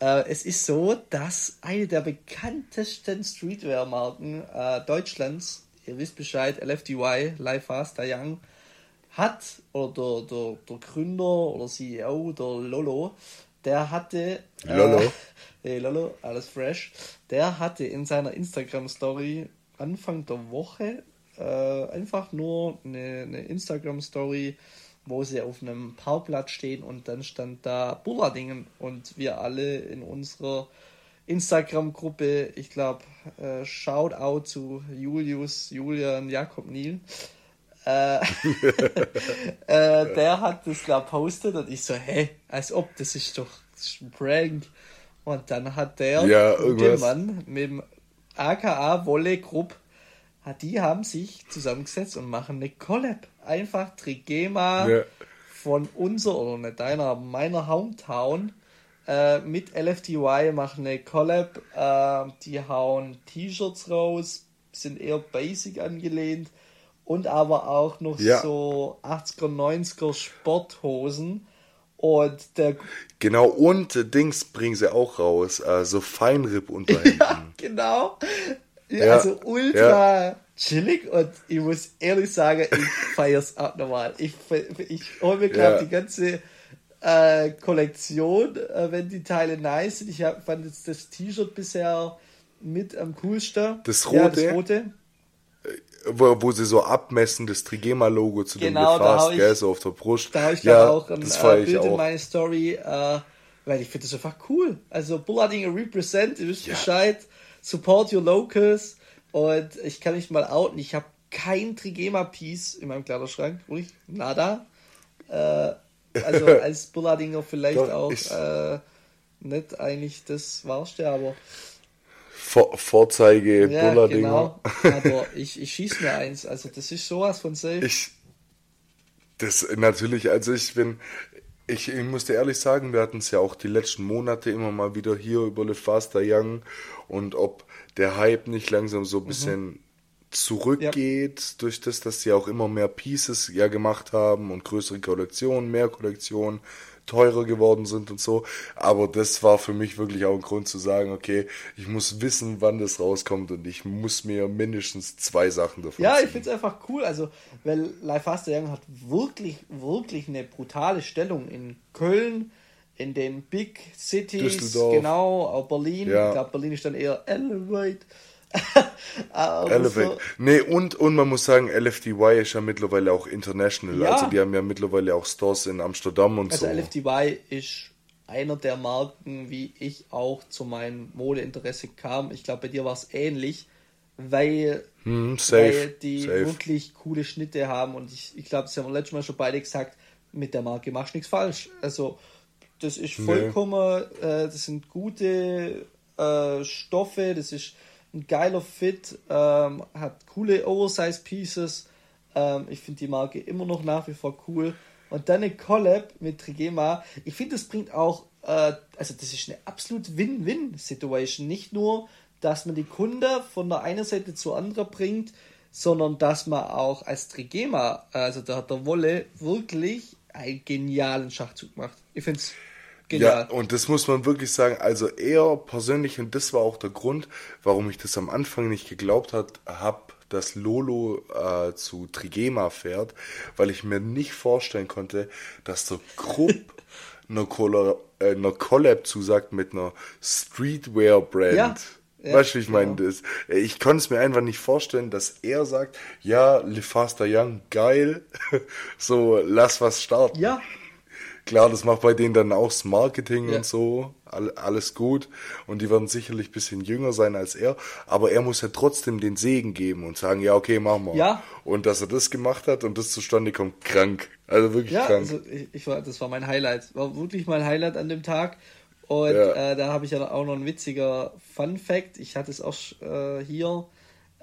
Äh, es ist so, dass eine der bekanntesten Streetwear-Marken äh, Deutschlands, ihr wisst Bescheid, LFDY, Life Faster Young, hat, oder der, der, der Gründer oder CEO, der Lolo, der hatte. Lolo. Äh, (laughs) hey Lolo, alles fresh. Der hatte in seiner Instagram-Story Anfang der Woche äh, einfach nur eine, eine Instagram-Story, wo sie auf einem Parkplatz stehen und dann stand da Bullardingen und wir alle in unserer Instagram-Gruppe, ich glaube, äh, Shoutout zu Julius, Julian, Jakob Niel. Äh, (laughs) äh, der hat das da postet und ich so, hä, als ob, das ist doch das ist ein Prank. Und dann hat der, ja, der Mann mit dem aka Wolle Grupp die haben sich zusammengesetzt und machen eine Collab. Einfach Trigema ja. von unserer, oder nicht deiner, meiner Hometown äh, mit LFDY machen eine Collab. Äh, die hauen T-Shirts raus, sind eher basic angelehnt und aber auch noch ja. so 80er, 90er Sporthosen. Und der. Genau, und Dings bringen sie auch raus, also Feinripp Unterhemden. (laughs) ja, genau. Ja, also ultra ja. chillig und ich muss ehrlich sagen, ich (laughs) feier's abnormal. Ich, ich hole mir gerade die ganze äh, Kollektion, äh, wenn die Teile nice sind. Ich hab, fand jetzt das T-Shirt bisher mit am coolsten. Das rote? Ja, das rote. Wo, wo sie so abmessen, das Trigema-Logo zu genau, dem gefasst, gell, so auf der Brust. Da habe ich ja, auch ein das äh, Bild in meine Story, äh, weil ich finde das einfach cool. Also Bullardinger Represent, ihr wisst ja. Bescheid, support your locals und ich kann mich mal outen, ich habe kein Trigema-Piece in meinem Kleiderschrank, ruhig, nada. Äh, also (laughs) als Bullardinger vielleicht Doch, auch äh, nicht eigentlich das Warste, aber vor Vorzeige ja, Bullardinger. Genau. Aber (laughs) ich, ich schieße mir eins. Also das ist sowas von safe. Ich, das natürlich, also ich bin, ich, ich muss dir ehrlich sagen, wir hatten es ja auch die letzten Monate immer mal wieder hier über Le Faster Young und ob der Hype nicht langsam so ein mhm. bisschen mhm. zurückgeht, ja. durch das, dass sie auch immer mehr Pieces ja gemacht haben und größere Kollektionen, mehr Kollektionen teurer geworden sind und so. Aber das war für mich wirklich auch ein Grund zu sagen, okay, ich muss wissen, wann das rauskommt und ich muss mir mindestens zwei Sachen davon Ja, ziehen. ich finde es einfach cool. Also, weil Life Faster Young hat wirklich, wirklich eine brutale Stellung in Köln, in den Big Cities, genau, auch Berlin. Ja. Ich glaube, Berlin ist dann eher Elevate. (laughs) Elevate. So. Nee, und, und man muss sagen, LFDY ist ja mittlerweile auch international. Ja. Also die haben ja mittlerweile auch Stores in Amsterdam und also so. Also LFDY ist einer der Marken, wie ich auch zu meinem Modeinteresse kam. Ich glaube, bei dir war es ähnlich, weil, hm, weil die safe. wirklich coole Schnitte haben und ich, ich glaube, das haben letztes Mal schon beide gesagt, mit der Marke machst du nichts falsch. Also das ist vollkommen, nee. äh, das sind gute äh, Stoffe, das ist ein geiler Fit, ähm, hat coole Oversize Pieces. Ähm, ich finde die Marke immer noch nach wie vor cool. Und dann eine Collab mit Trigema. Ich finde, das bringt auch, äh, also das ist eine absolut Win-Win-Situation. Nicht nur, dass man die Kunde von der einen Seite zur anderen bringt, sondern dass man auch als Trigema, also der, der Wolle, wirklich einen genialen Schachzug macht. Ich finde es Genial. Ja, und das muss man wirklich sagen. Also er persönlich, und das war auch der Grund, warum ich das am Anfang nicht geglaubt habe, dass Lolo äh, zu Trigema fährt, weil ich mir nicht vorstellen konnte, dass der Krupp (laughs) eine, Collab, äh, eine Collab zusagt mit einer Streetwear-Brand. Ja. Ja, weißt du, ich meine, genau. das, ich konnte es mir einfach nicht vorstellen, dass er sagt, ja, Le Faster Young, geil, (laughs) so, lass was starten. Ja, Klar, das macht bei denen dann auch das Marketing ja. und so, alles gut. Und die werden sicherlich ein bisschen jünger sein als er. Aber er muss ja trotzdem den Segen geben und sagen, ja, okay, machen wir. Ja. Und dass er das gemacht hat und das zustande kommt, krank. Also wirklich ja, krank. Also ich, ich war, das war mein Highlight. War wirklich mein Highlight an dem Tag. Und ja. äh, da habe ich ja auch noch ein witziger Fun Fact. Ich hatte es auch äh, hier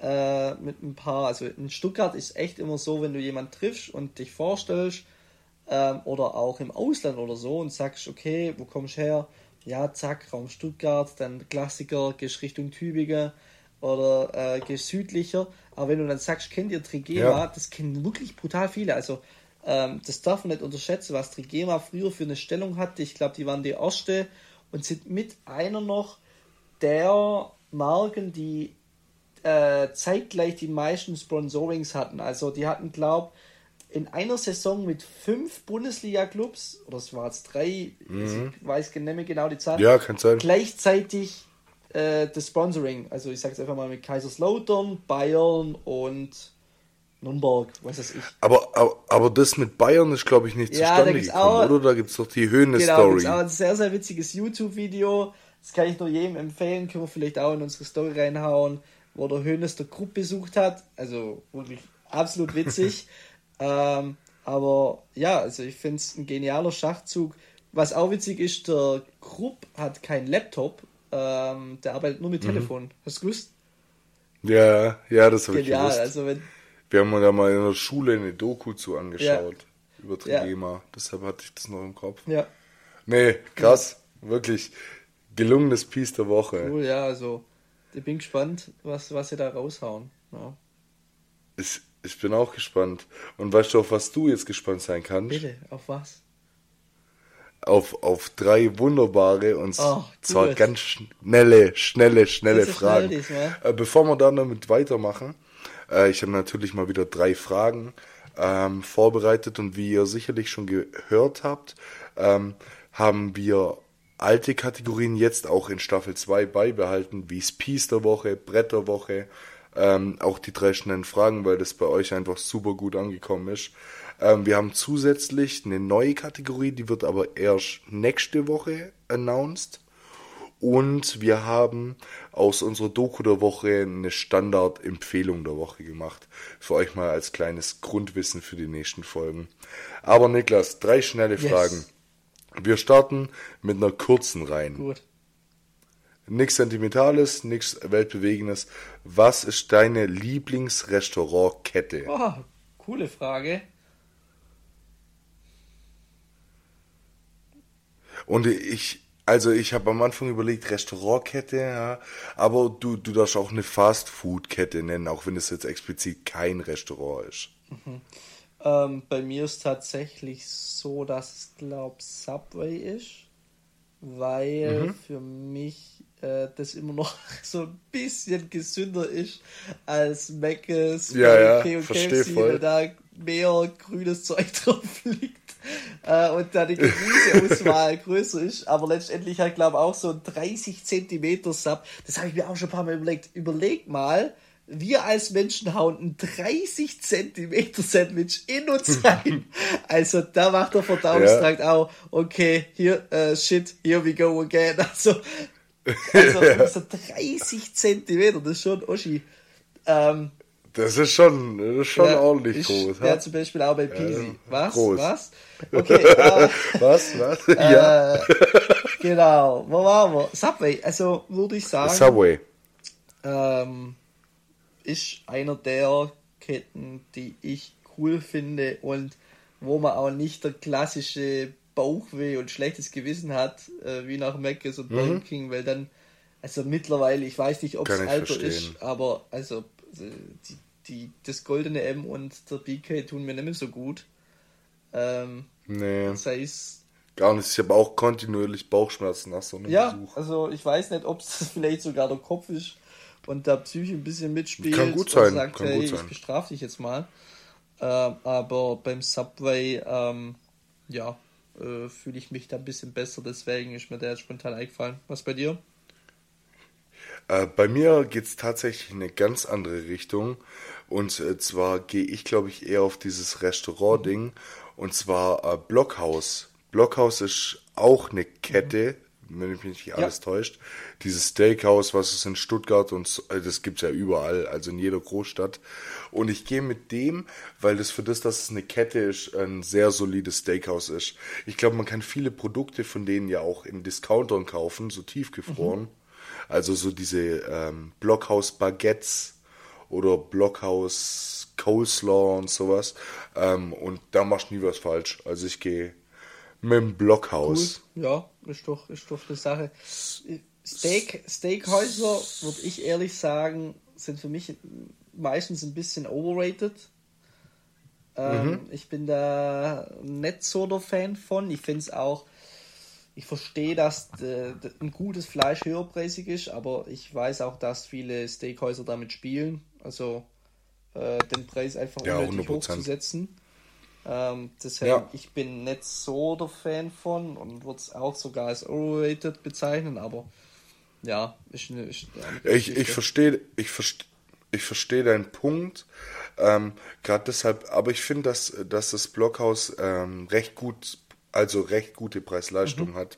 äh, mit ein paar, also in Stuttgart ist echt immer so, wenn du jemanden triffst und dich vorstellst, ähm, oder auch im Ausland oder so und sagst, okay, wo kommst du her? Ja, zack, Raum Stuttgart, dann Klassiker, gehst Richtung Tübingen oder äh, gehst südlicher. Aber wenn du dann sagst, kennt ihr Trigema, ja. das kennen wirklich brutal viele. Also ähm, das darf man nicht unterschätzen, was Trigema früher für eine Stellung hatte. Ich glaube, die waren die erste und sind mit einer noch der Marken, die äh, zeitgleich die meisten Sponsorings hatten. Also die hatten, glaube ich, in einer Saison mit fünf Bundesliga-Clubs, oder es waren jetzt drei, mhm. ich weiß nicht mehr genau die Zahl, ja, kann sein. gleichzeitig äh, das Sponsoring. Also ich sage es einfach mal mit Kaiserslautern, Bayern und Nürnberg, was weiß ich. Aber, aber, aber das mit Bayern ist, glaube ich, nicht ja, zustande gekommen, auch, oder? Da gibt es doch die Höhne-Story. Genau, auch ein sehr, sehr witziges YouTube-Video. Das kann ich nur jedem empfehlen. Können wir vielleicht auch in unsere Story reinhauen, wo der Höhnes der Gruppe besucht hat. Also wirklich absolut witzig. (laughs) Ähm, aber ja, also ich finde es ein genialer Schachzug. Was auch witzig ist, der Krupp hat keinen Laptop, ähm, der arbeitet nur mit mhm. Telefon. Hast du gewusst? Ja, ja, das habe ich gewusst. Also wenn, Wir haben da mal in der Schule eine Doku zu angeschaut. Ja. Über Trigema. Ja. Deshalb hatte ich das noch im Kopf. Ja. Nee, krass. Ja. Wirklich gelungenes Piece der Woche. Cool, ja, also ich bin gespannt, was, was sie da raushauen. Ja. Ich, ich bin auch gespannt. Und weißt du, auf was du jetzt gespannt sein kannst? Bitte, auf was? Auf, auf drei wunderbare und oh, zwar gut. ganz schnelle, schnelle, schnelle Fragen. Schnell diesmal. Äh, bevor wir dann damit weitermachen, äh, ich habe natürlich mal wieder drei Fragen ähm, vorbereitet und wie ihr sicherlich schon gehört habt, ähm, haben wir alte Kategorien jetzt auch in Staffel 2 beibehalten, wie Spies der Woche, Bretterwoche, ähm, auch die drei schnellen Fragen, weil das bei euch einfach super gut angekommen ist. Ähm, wir haben zusätzlich eine neue Kategorie, die wird aber erst nächste Woche announced. Und wir haben aus unserer Doku der Woche eine Standard-Empfehlung der Woche gemacht. Für euch mal als kleines Grundwissen für die nächsten Folgen. Aber Niklas, drei schnelle yes. Fragen. Wir starten mit einer kurzen rein. Gut. Nichts Sentimentales, nichts Weltbewegendes. Was ist deine Lieblingsrestaurantkette? Oh, coole Frage. Und ich, also ich habe am Anfang überlegt, Restaurantkette, ja, aber du, du darfst auch eine Fast-Food-Kette nennen, auch wenn es jetzt explizit kein Restaurant ist. Mhm. Ähm, bei mir ist tatsächlich so, dass es, glaube Subway ist, weil mhm. für mich äh, das immer noch (laughs) so ein bisschen gesünder ist als Mc's, ja, ja, okay und KFC, weil da mehr grünes (laughs) Zeug drauf liegt äh, und da die Gemüseauswahl (laughs) größer ist, aber letztendlich halt glaube auch so ein 30 Zentimeter Sub, das habe ich mir auch schon ein paar Mal überlegt. Überleg mal, wir als Menschen hauen ein 30 Zentimeter Sandwich in uns rein. Also da macht der Verdauungstrakt ja. auch, okay, hier, uh, shit, here we go again. Also, also (laughs) so 30 Zentimeter, das ist schon Oschi. Ähm, das ist schon, das ist schon ja, ordentlich ich, groß. Ja, zum Beispiel auch bei Peasy. Ja, was? Groß. Was? (laughs) Okay. Äh, was? Was? ja. Äh, (laughs) genau. Wo waren wir? Subway. Also würde ich sagen. Subway. Ähm, ist einer der Ketten, die ich cool finde und wo man auch nicht der klassische Bauchweh und schlechtes Gewissen hat, äh, wie nach Mc's und Burger mhm. King, weil dann, also mittlerweile, ich weiß nicht, ob es Alter verstehen. ist, aber also äh, die, die, das goldene M und der BK tun mir nicht mehr so gut. Ähm, nee. Das heißt, Gar nicht. Ich habe auch kontinuierlich Bauchschmerzen nach so einem ja, Besuch. Also ich weiß nicht, ob es (laughs) vielleicht sogar der Kopf ist und der Psyche ein bisschen mitspielt. Kann gut sein. Und sagt, Kann hey, gut sein. ich bestrafe dich jetzt mal. Ähm, aber beim Subway, ähm, ja, äh, fühle ich mich da ein bisschen besser. Deswegen ist mir der jetzt spontan eingefallen. Was bei dir? Äh, bei mir geht es tatsächlich in eine ganz andere Richtung. Und äh, zwar gehe ich, glaube ich, eher auf dieses Restaurant-Ding. Und zwar äh, Blockhaus. Blockhaus ist auch eine Kette, wenn mich nicht alles ja. täuscht. Dieses Steakhouse, was es in Stuttgart und äh, das gibt's ja überall, also in jeder Großstadt. Und ich gehe mit dem, weil das für das, dass es eine Kette ist, ein sehr solides Steakhouse ist. Ich glaube, man kann viele Produkte von denen ja auch in Discountern kaufen, so tiefgefroren. Mhm. Also so diese ähm, Blockhaus Baguettes oder Blockhaus Coleslaw und sowas. Ähm, und da machst du nie was falsch. Also ich gehe mit dem Blockhaus. Cool. Ja, ist doch, ist doch eine Sache. Steak, Steakhäuser, würde ich ehrlich sagen, sind für mich meistens ein bisschen overrated. Ähm, mhm. Ich bin da nicht so der Fan von. Ich finde es auch, ich verstehe, dass äh, ein gutes Fleisch höherpreisig ist, aber ich weiß auch, dass viele Steakhäuser damit spielen. Also äh, den Preis einfach ja, unnötig hochzusetzen. Ähm, deshalb, ja. ich bin nicht so der Fan von und würde es auch sogar als overrated bezeichnen, aber ja, ist eine, ist eine Ich, ich verstehe, ich verstehe. Ich verstehe deinen Punkt, ähm, gerade deshalb, aber ich finde, dass, dass das Blockhaus ähm, recht gut, also recht gute Preis-Leistung mhm. hat.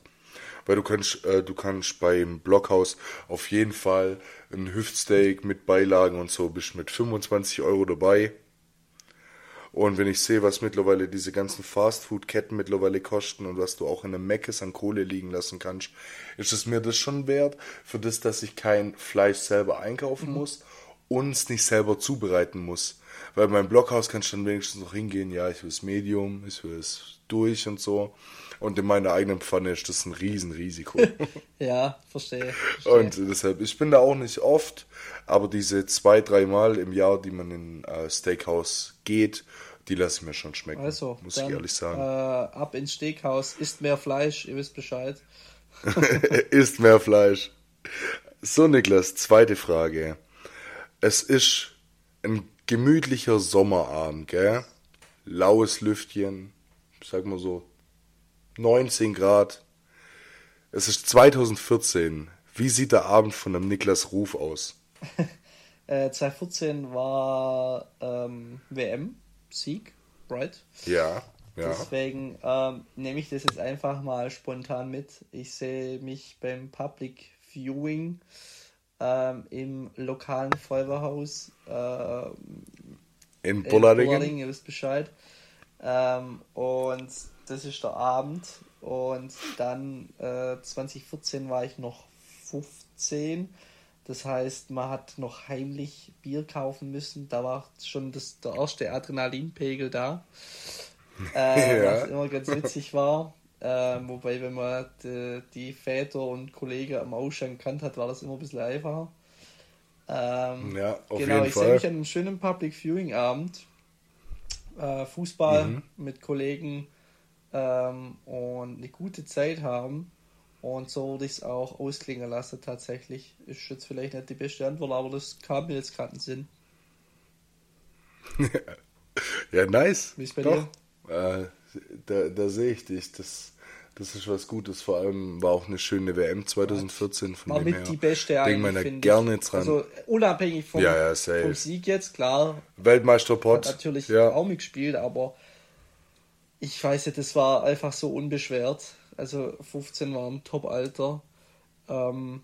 Weil du kannst, äh, du kannst beim Blockhaus auf jeden Fall ein Hüftsteak mit Beilagen und so bist mit 25 Euro dabei. Und wenn ich sehe, was mittlerweile diese ganzen Fastfood-Ketten mittlerweile kosten und was du auch in einem Meckes an Kohle liegen lassen kannst, ist es mir das schon wert, für das, dass ich kein Fleisch selber einkaufen mhm. muss uns nicht selber zubereiten muss. Weil beim Blockhaus kannst du dann wenigstens noch hingehen, ja, ich will es Medium, ich will es durch und so. Und in meiner eigenen Pfanne ist das ein Riesenrisiko. (laughs) ja, verstehe, verstehe. Und deshalb, ich bin da auch nicht oft, aber diese zwei, drei Mal im Jahr, die man in äh, Steakhouse geht, die lasse ich mir schon schmecken, also, muss dann, ich ehrlich sagen. Äh, ab ins Steakhouse, isst mehr Fleisch, ihr wisst Bescheid. (laughs) (laughs) isst mehr Fleisch. So, Niklas, zweite Frage. Es ist ein gemütlicher Sommerabend, gell? Laues Lüftchen, sag mal so 19 Grad. Es ist 2014. Wie sieht der Abend von dem Niklas Ruf aus? (laughs) äh, 2014 war ähm, WM-Sieg, right? Ja, ja. Deswegen ähm, nehme ich das jetzt einfach mal spontan mit. Ich sehe mich beim Public Viewing ähm, im lokalen Feuerwehrhaus äh, in Bullardingen. ihr wisst Bescheid. Ähm, und das ist der Abend. Und dann äh, 2014 war ich noch 15. Das heißt, man hat noch heimlich Bier kaufen müssen. Da war schon das, der erste Adrenalinpegel da. (laughs) Äh, ja. Was immer ganz witzig war. Äh, wobei, wenn man die, die, Väter und Kollegen am Ausschank kannt hat, war das immer ein bisschen einfacher. Ähm, ja, auf genau, jeden ich sehe mich an einem schönen Public Viewing Abend. Äh, Fußball mhm. mit Kollegen ähm, und eine gute Zeit haben. Und so würde ich es auch ausklingen lassen, tatsächlich. Ist jetzt vielleicht nicht die beste Antwort, aber das kam mir jetzt gerade in Sinn. (laughs) ja, nice. Wie ist bei Doch. dir? Äh, da, da sehe ich dich. Das, das ist was Gutes. Vor allem war auch eine schöne WM 2014 von war dem mit her. die beste Denk man da gerne dran. Also unabhängig vom, ja, ja, vom Sieg jetzt, klar. Weltmeisterpot. Hat natürlich ja. auch mitgespielt, aber ich weiß nicht, das war einfach so unbeschwert. Also 15 war ein Top-Alter. Ähm,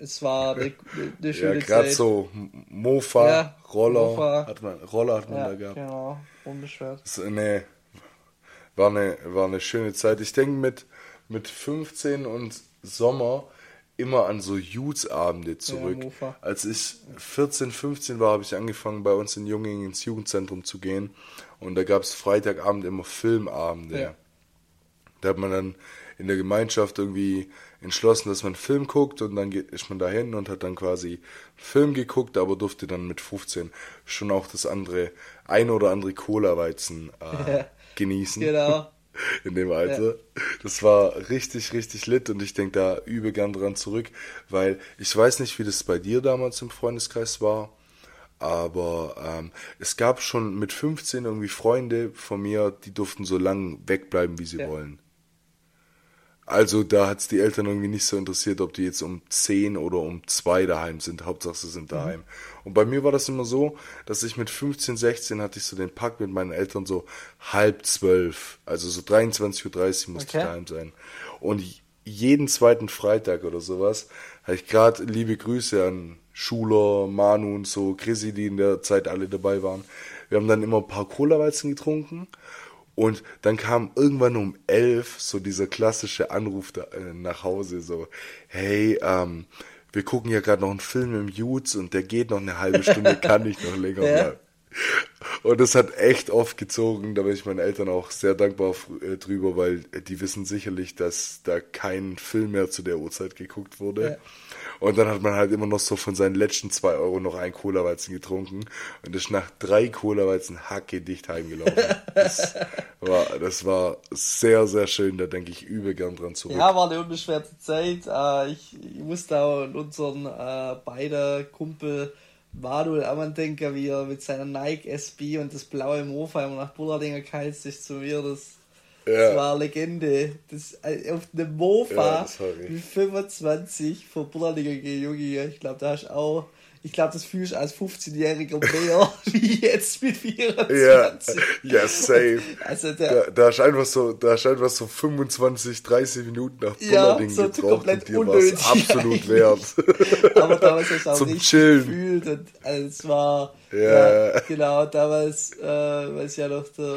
es war eine, eine schöne ja, gerade so Mofa, ja, Roller, Mofa. Hat man, Roller hat man ja, da gehabt. Genau, unbeschwert. Das, nee, war eine, war eine schöne Zeit. Ich denke mit, mit 15 und Sommer immer an so Youth-Abende zurück. Ja, Als ich 14, 15 war, habe ich angefangen, bei uns in Jungingen ins Jugendzentrum zu gehen. Und da gab es Freitagabend immer Filmabende. Ja. Da hat man dann in der Gemeinschaft irgendwie entschlossen, dass man einen Film guckt und dann geht, ist man dahin und hat dann quasi einen Film geguckt, aber durfte dann mit 15 schon auch das andere, ein oder andere Cola-Weizen äh, (laughs) genießen. Genau. (laughs) In dem Alter. Ja. Das war richtig, richtig lit und ich denke da übel gern dran zurück, weil ich weiß nicht, wie das bei dir damals im Freundeskreis war, aber ähm, es gab schon mit 15 irgendwie Freunde von mir, die durften so lang wegbleiben, wie sie ja. wollen. Also da hat es die Eltern irgendwie nicht so interessiert, ob die jetzt um 10 oder um 2 daheim sind. Hauptsache sie sind daheim. Mhm. Und bei mir war das immer so, dass ich mit 15, 16 hatte ich so den Pakt mit meinen Eltern so halb zwölf. Also so 23.30 Uhr musste okay. ich daheim sein. Und jeden zweiten Freitag oder sowas habe ich gerade liebe Grüße an Schuler, Manu und so, Chrissy, die in der Zeit alle dabei waren. Wir haben dann immer ein paar Cola-Weizen getrunken und dann kam irgendwann um elf so dieser klassische Anruf da, äh, nach Hause, so, hey, ähm, wir gucken ja gerade noch einen Film im Jutz und der geht noch eine halbe Stunde, (laughs) kann ich noch länger ja. bleiben. Und das hat echt oft gezogen, da bin ich meinen Eltern auch sehr dankbar äh, drüber, weil die wissen sicherlich, dass da kein Film mehr zu der Uhrzeit geguckt wurde. Ja. Und dann hat man halt immer noch so von seinen letzten zwei Euro noch ein Cola-Weizen getrunken und ist nach drei Cola-Weizen hacke dicht heimgelaufen. das, war, das war sehr, sehr schön, da denke ich übel gern dran zurück. Ja, war eine unbeschwerte Zeit. Äh, ich, ich musste auch an unseren äh, beiden Kumpel Manuel Ammann denken, wie er mit seiner Nike SB und das blaue Mofa immer nach Bullardinger geheizt ist zu mir. Das ja. Das war Legende. Das, äh, auf einem Mofa ja, mit 25 von Bullerlinger Junge. Ich glaube, da hast du auch ich glaube, das fühlst du als 15-Jähriger mehr (laughs) wie jetzt mit 24. Ja, ja safe. Also der, da, da, ist einfach so, da ist einfach so 25, 30 Minuten nach Bullerding ja, so gebraucht und dir war es absolut (laughs) wert. Aber damals hast du auch Zum richtig Chillen. gefühlt und also es war, yeah. ja, genau, damals, äh, weiß ja noch, der,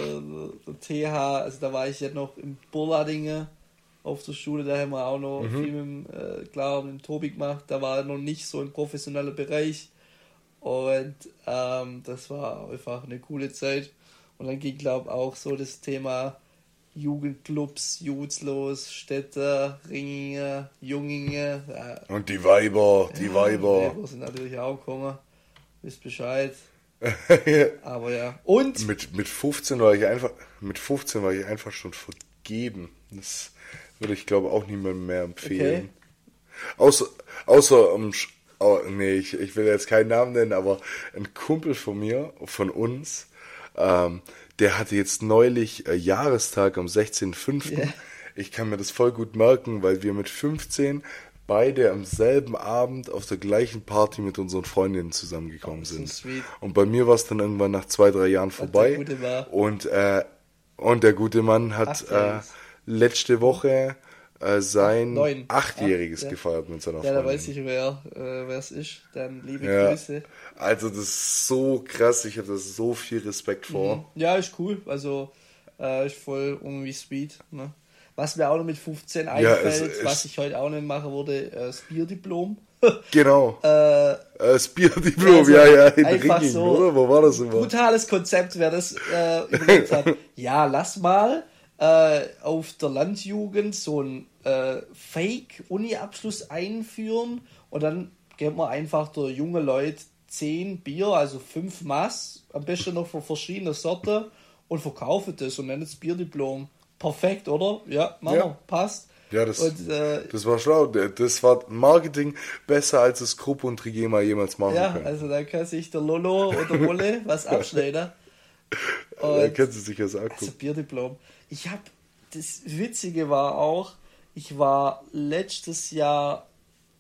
der, TH, also da war ich ja noch in Bullardingen auf der Schule, da haben wir auch noch mhm. viel mit, äh, klar, mit dem Tobi gemacht, da war er noch nicht so im professionellen Bereich Und ähm, das war einfach eine coole Zeit. Und dann ging, glaube ich, auch so das Thema Jugendclubs, Jutzlos, Städte, Ringinge, Junginge. Ja. Und die Weiber, die ja, Weiber. Die Weiber sind natürlich auch gekommen. Wisst Bescheid. (laughs) Aber ja. Und mit, mit 15 war ich einfach mit 15 war ich einfach schon vergeben. Das würde ich glaube auch niemandem mehr empfehlen. Okay. Außer außer um, oh, nee, ich, ich will jetzt keinen Namen nennen, aber ein Kumpel von mir, von uns, ähm, der hatte jetzt neulich äh, Jahrestag am 16.05. Yeah. Ich kann mir das voll gut merken, weil wir mit 15 beide am selben Abend auf der gleichen Party mit unseren Freundinnen zusammengekommen oh, sind. So und bei mir war es dann irgendwann nach zwei, drei Jahren vorbei. Und, äh, und der gute Mann hat äh, letzte Woche äh, sein Neun. Achtjähriges Acht, ja. gefeiert mit seiner Freundin. Ja, da weiß ich, wer äh, es ist. Dann liebe ja. Grüße. Also das ist so krass, ich habe da so viel Respekt vor. Mhm. Ja, ist cool. Also äh, ist voll irgendwie sweet. Ne? Was mir auch noch mit 15 einfällt, ja, es, was ich heute auch nicht machen würde, äh, das Bierdiplom. (laughs) Genau. äh, das Bierdiplom, also ja, ja, in Ringing, so oder? Wo war das immer? Brutales Konzept, wer das äh, (laughs) überlegt hat. Ja, lass mal äh, auf der Landjugend so ein äh, Fake-Uni-Abschluss einführen und dann gibt man einfach der junge Leute 10 Bier, also 5 Mass, am besten noch von verschiedenen Sorten und verkaufe das und nennt es Bierdiplom. Perfekt, oder? Ja, machen ja. passt. Ja, das, und, äh, das war schlau. Das war Marketing besser, als das Krupp und Trigema jemals machen ja, können. Ja, also da kann sich der Lolo oder Wolle was abschneiden. (laughs) da können sie sich das angucken. Also Bierdiplom. Ich habe, das Witzige war auch, ich war letztes Jahr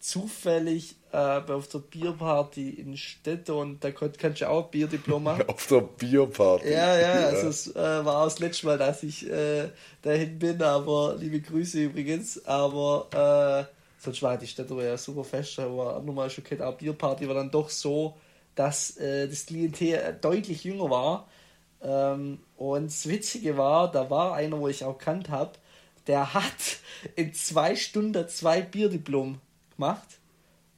zufällig äh, auf der Bierparty in Städte und da konnt, kannst du auch Bierdiplom machen. (laughs) auf der Bierparty. Ja, ja, also es äh, war auch das letzte Mal, dass ich äh, dahin bin, aber liebe Grüße übrigens, aber äh, sonst war die Städte ja super fest, aber nochmal schon keine auch Bierparty war dann doch so, dass äh, das Klientel deutlich jünger war. Ähm, und das Witzige war, da war einer, wo ich auch kannt habe, der hat in zwei Stunden zwei Bierdiplom gemacht.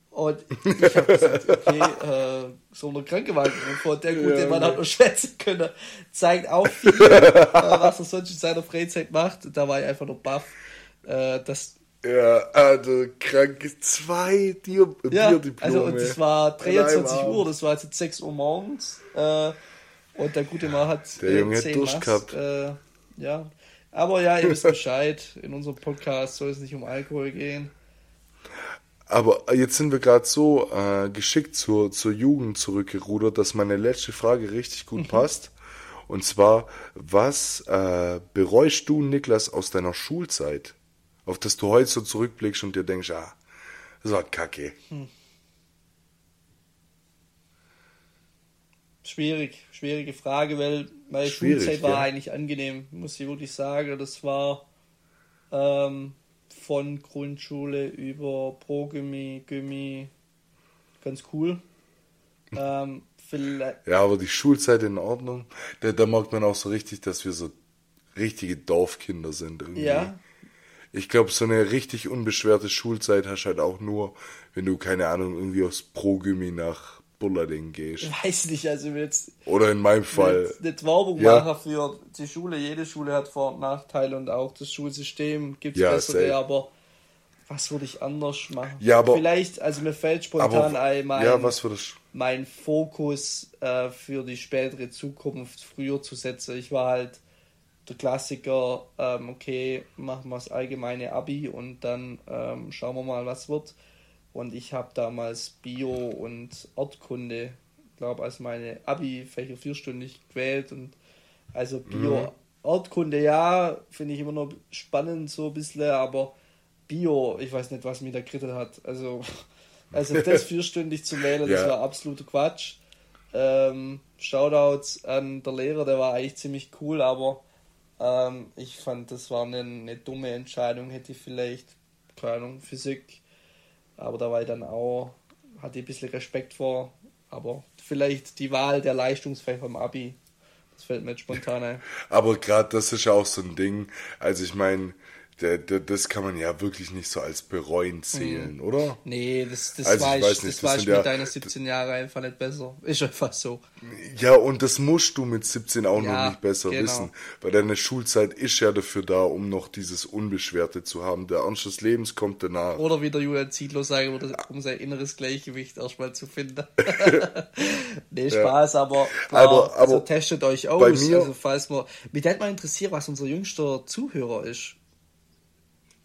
Und ich habe gesagt, okay, äh, so eine Krankenwagen vor der gute ja, Mann hat nur schwätzen können. Zeigt auch viel, äh, was er sonst in seiner Freizeit macht. Da war ich einfach nur baff. Äh, das ja, also krank. Zwei Bier ja, Bierdiplome. Also, und das war 23 Uhr, das war jetzt 6 Uhr morgens. Äh, und der gute Mann hat. Der Junge hat Durst gehabt. Äh, ja. Aber ja, ihr wisst Bescheid. In unserem Podcast soll es nicht um Alkohol gehen. Aber jetzt sind wir gerade so äh, geschickt zur, zur Jugend zurückgerudert, dass meine letzte Frage richtig gut mhm. passt. Und zwar, was äh, bereust du, Niklas, aus deiner Schulzeit? Auf das du heute so zurückblickst und dir denkst, ah, das war kacke. Hm. Schwierig, schwierige Frage, weil meine Schwierig, Schulzeit war ja. eigentlich angenehm, muss ich wirklich sagen. Das war ähm, von Grundschule über Pro-Gymmi, Gymmi, ganz cool. Ähm, ja, aber die Schulzeit in Ordnung. Da, da merkt man auch so richtig, dass wir so richtige Dorfkinder sind irgendwie. Ja. Ich glaube, so eine richtig unbeschwerte Schulzeit hast du halt auch nur, wenn du, keine Ahnung, irgendwie aus Pro-Gymmi nach Bullarding gehst. Weiß nicht, also jetzt. Oder in meinem Fall. Nicht Werbung ja. machen für die Schule. Jede Schule hat Vor- und Nachteile und auch das Schulsystem gibt es ja, bessere, safe. aber was würde ich anders machen? Ja, aber. Vielleicht, also mir fällt spontan ein, mein, ja, was würde ich? mein Fokus äh, für die spätere Zukunft früher zu setzen. Ich war halt der Klassiker, ähm, okay, machen wir das allgemeine Abi und dann ähm, schauen wir mal, was wird. Und ich habe damals Bio und Erdkunde, glaube als meine Abi-Fächer vierstündig gewählt. Und also Bio, mhm. Erdkunde, ja, finde ich immer noch spannend so ein bisschen, aber Bio, ich weiß nicht, was mir da gekrittert hat. Also, (laughs) also das (laughs) vierstündig zu wählen, das ja. war absoluter Quatsch. Ähm, Shoutouts an der Lehrer, der war eigentlich ziemlich cool, aber ähm, ich fand, das war eine, eine dumme Entscheidung. Hätte ich vielleicht, keine Ahnung, Physik aber da war ich dann auch, hatte ich ein bisschen Respekt vor. Aber vielleicht die Wahl der Leistungsfächer im Abi, das fällt mir jetzt spontan ein. Aber gerade das ist ja auch so ein Ding. Also ich meine, das kann man ja wirklich nicht so als bereuen zählen, mhm. oder? Nee, das, das also, war ich, ich nicht, das war ich mit ja, deiner 17 Jahre einfach nicht besser. (laughs) Ist einfach so. Ja, und das musst du mit 17 auch ja, noch nicht besser genau. wissen. Weil deine Schulzeit ist ja dafür da, um noch dieses Unbeschwerte zu haben. Der Ernst des Lebens kommt danach. Oder wie der Julian Zietlow sagen würde, um sein inneres Gleichgewicht erstmal zu finden. (laughs) nee, Spaß, ja. aber, klar, aber, aber also testet euch aus. Bei mir, also falls man, mich hätte mal interessiert, was unser jüngster Zuhörer ist.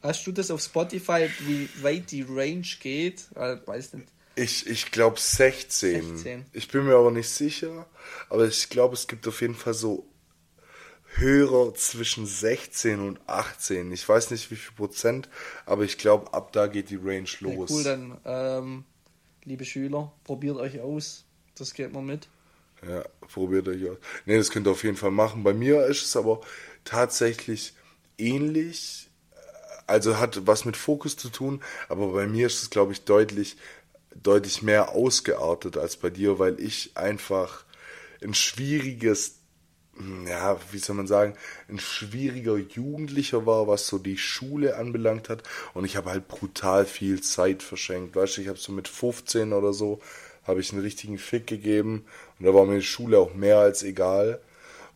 Hast du das auf Spotify, wie weit die Range geht? Ich äh, weiß nicht. Ich, ich glaube 16. 16. Ich bin mir aber nicht sicher. Aber ich glaube, es gibt auf jeden Fall so Hörer zwischen 16 und 18. Ich weiß nicht wie viel Prozent, aber ich glaube, ab da geht die Range los. Ja, cool, dann, ähm, liebe Schüler, probiert euch aus. Das geht mal mit. Ja, probiert euch aus. Ne, das könnt ihr auf jeden Fall machen. Bei mir ist es aber tatsächlich ähnlich also hat was mit Fokus zu tun, aber bei mir ist es, glaube ich, deutlich, deutlich mehr ausgeartet als bei dir, weil ich einfach ein schwieriges, ja, wie soll man sagen, ein schwieriger Jugendlicher war, was so die Schule anbelangt hat. Und ich habe halt brutal viel Zeit verschenkt. Weißt du, ich habe so mit 15 oder so, habe ich einen richtigen Fick gegeben. Und da war mir die Schule auch mehr als egal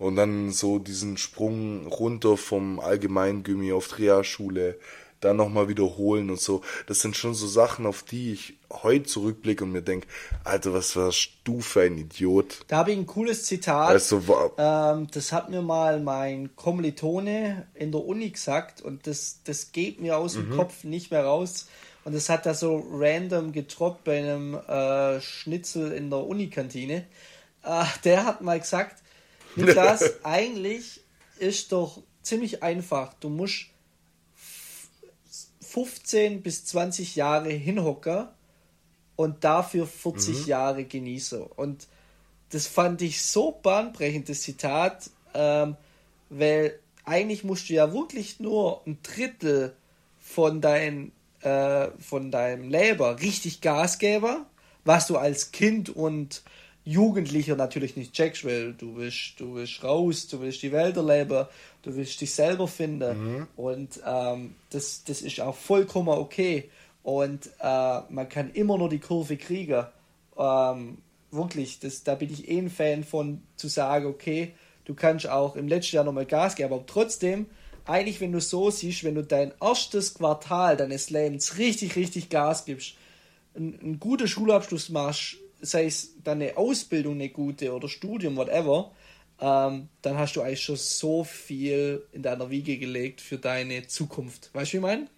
und dann so diesen Sprung runter vom Allgemeingymmi auf Realschule, dann nochmal wiederholen und so. Das sind schon so Sachen, auf die ich heute zurückblicke und mir denke, Alter, was warst du für ein Idiot? Da habe ich ein cooles Zitat. Also, ähm, das hat mir mal mein Kommilitone in der Uni gesagt und das, das geht mir aus dem mhm. Kopf nicht mehr raus. Und das hat er so random getroppt bei einem äh, Schnitzel in der Unikantine. Äh, der hat mal gesagt, Niklas, (laughs) eigentlich ist doch ziemlich einfach. Du musst 15 bis 20 Jahre hinhocken und dafür 40 mhm. Jahre genießen. Und das fand ich so bahnbrechendes Zitat, ähm, weil eigentlich musst du ja wirklich nur ein Drittel von, dein, äh, von deinem Leben richtig Gas geben, was du als Kind und Jugendlicher natürlich nicht checkst, weil du willst, du willst raus, du willst die Welt erleben, du willst dich selber finden mhm. und ähm, das, das ist auch vollkommen okay und äh, man kann immer nur die Kurve kriegen. Ähm, wirklich, das, da bin ich eh ein Fan von, zu sagen, okay, du kannst auch im letzten Jahr nochmal Gas geben, aber trotzdem, eigentlich, wenn du so siehst, wenn du dein erstes Quartal deines Lebens richtig, richtig Gas gibst, einen, einen guten Schulabschluss machst, sei es deine Ausbildung eine gute oder Studium, whatever, ähm, dann hast du eigentlich schon so viel in deiner Wiege gelegt für deine Zukunft. Weißt du, wie ich meine?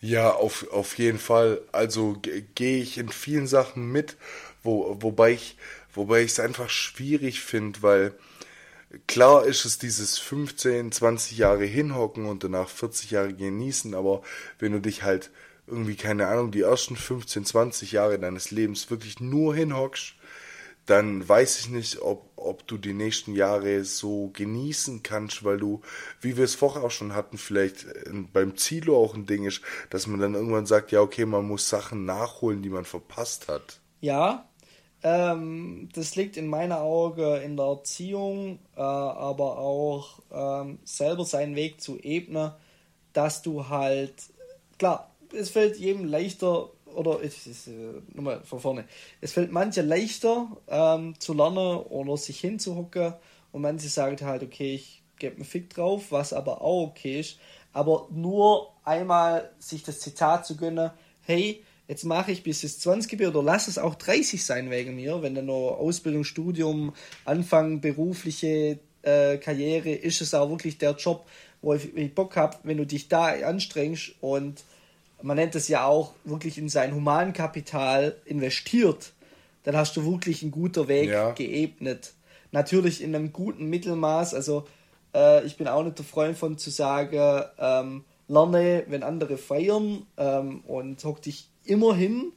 Ja, auf, auf jeden Fall. Also gehe ich in vielen Sachen mit, wo, wobei ich wobei ich es einfach schwierig finde, weil klar ist es dieses 15, 20 Jahre hinhocken und danach 40 Jahre genießen, aber wenn du dich halt irgendwie, keine Ahnung, die ersten 15, 20 Jahre deines Lebens wirklich nur hinhockst, dann weiß ich nicht, ob, ob du die nächsten Jahre so genießen kannst, weil du, wie wir es vorher auch schon hatten, vielleicht äh, beim Zilo auch ein Ding ist, dass man dann irgendwann sagt, ja, okay, man muss Sachen nachholen, die man verpasst hat. Ja, ähm, das liegt in meiner Auge in der Erziehung, äh, aber auch ähm, selber seinen Weg zu ebnen, dass du halt, klar, es fällt jedem leichter, oder ich, ich, äh, nochmal von vorne, es fällt manche leichter ähm, zu lernen oder sich hinzuhocken. Und manche sagen halt, okay, ich gebe einen Fick drauf, was aber auch okay ist, aber nur einmal sich das Zitat zu gönnen, hey, jetzt mache ich bis es 20 bin oder lass es auch 30 sein wegen mir, wenn dann noch Ausbildung, Studium, Anfang, berufliche äh, Karriere, ist es auch wirklich der Job, wo ich, ich Bock habe, wenn du dich da anstrengst und man nennt es ja auch, wirklich in sein Humankapital investiert, dann hast du wirklich einen guten Weg ja. geebnet. Natürlich in einem guten Mittelmaß, also äh, ich bin auch nicht der Freund von zu sagen, ähm, lerne, wenn andere feiern ähm, und hock dich immer hin,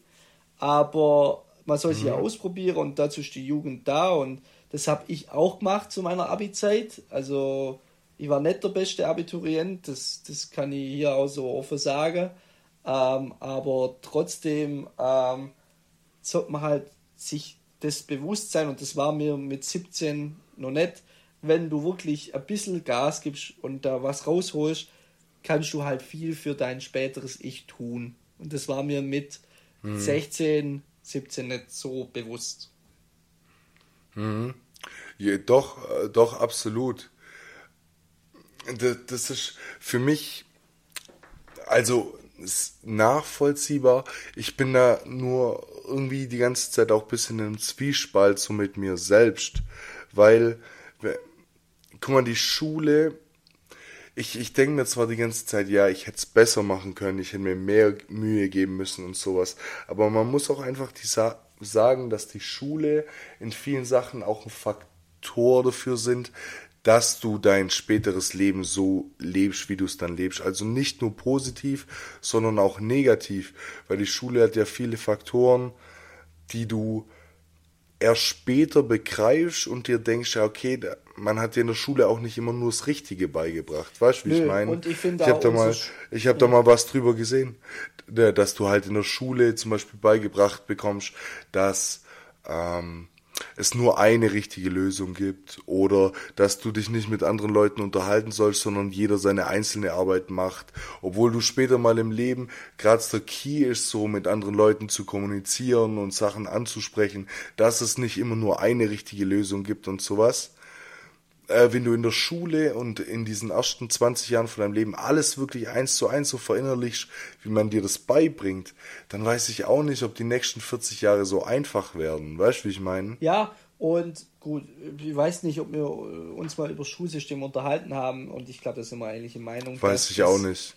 aber man soll sich mhm. ja ausprobieren und dazu ist die Jugend da und das habe ich auch gemacht zu meiner Abi-Zeit. Also ich war nicht der beste Abiturient, das, das kann ich hier auch so offen sagen. Ähm, aber trotzdem ähm, sollte man halt sich das bewusst sein, und das war mir mit 17 noch nicht, wenn du wirklich ein bisschen Gas gibst und da was rausholst, kannst du halt viel für dein späteres Ich tun. Und das war mir mit mhm. 16, 17 nicht so bewusst. Mhm. Ja, doch, äh, doch, absolut. Das, das ist für mich, also ist nachvollziehbar. Ich bin da nur irgendwie die ganze Zeit auch ein bisschen im Zwiespalt so mit mir selbst, weil, guck mal, die Schule, ich, ich denke mir zwar die ganze Zeit, ja, ich hätte es besser machen können, ich hätte mir mehr Mühe geben müssen und sowas, aber man muss auch einfach die Sa sagen, dass die Schule in vielen Sachen auch ein Faktor dafür sind, dass du dein späteres Leben so lebst, wie du es dann lebst. Also nicht nur positiv, sondern auch negativ, weil die Schule hat ja viele Faktoren, die du erst später begreifst und dir denkst, ja, okay, man hat dir in der Schule auch nicht immer nur das Richtige beigebracht. Weißt du, wie Nö, ich meine? Und ich, ich habe da mal, ich habe da mal was drüber gesehen, dass du halt in der Schule zum Beispiel beigebracht bekommst, dass ähm, es nur eine richtige Lösung gibt oder dass du dich nicht mit anderen Leuten unterhalten sollst, sondern jeder seine einzelne Arbeit macht, obwohl du später mal im Leben gerade der Key ist, so mit anderen Leuten zu kommunizieren und Sachen anzusprechen, dass es nicht immer nur eine richtige Lösung gibt und sowas äh, wenn du in der Schule und in diesen ersten 20 Jahren von deinem Leben alles wirklich eins zu eins so verinnerlichst, wie man dir das beibringt, dann weiß ich auch nicht, ob die nächsten 40 Jahre so einfach werden. Weißt du, wie ich meine? Ja, und gut, ich weiß nicht, ob wir uns mal über das Schulsystem unterhalten haben und ich glaube, da sind wir ähnliche Meinung. Weiß ich auch nicht.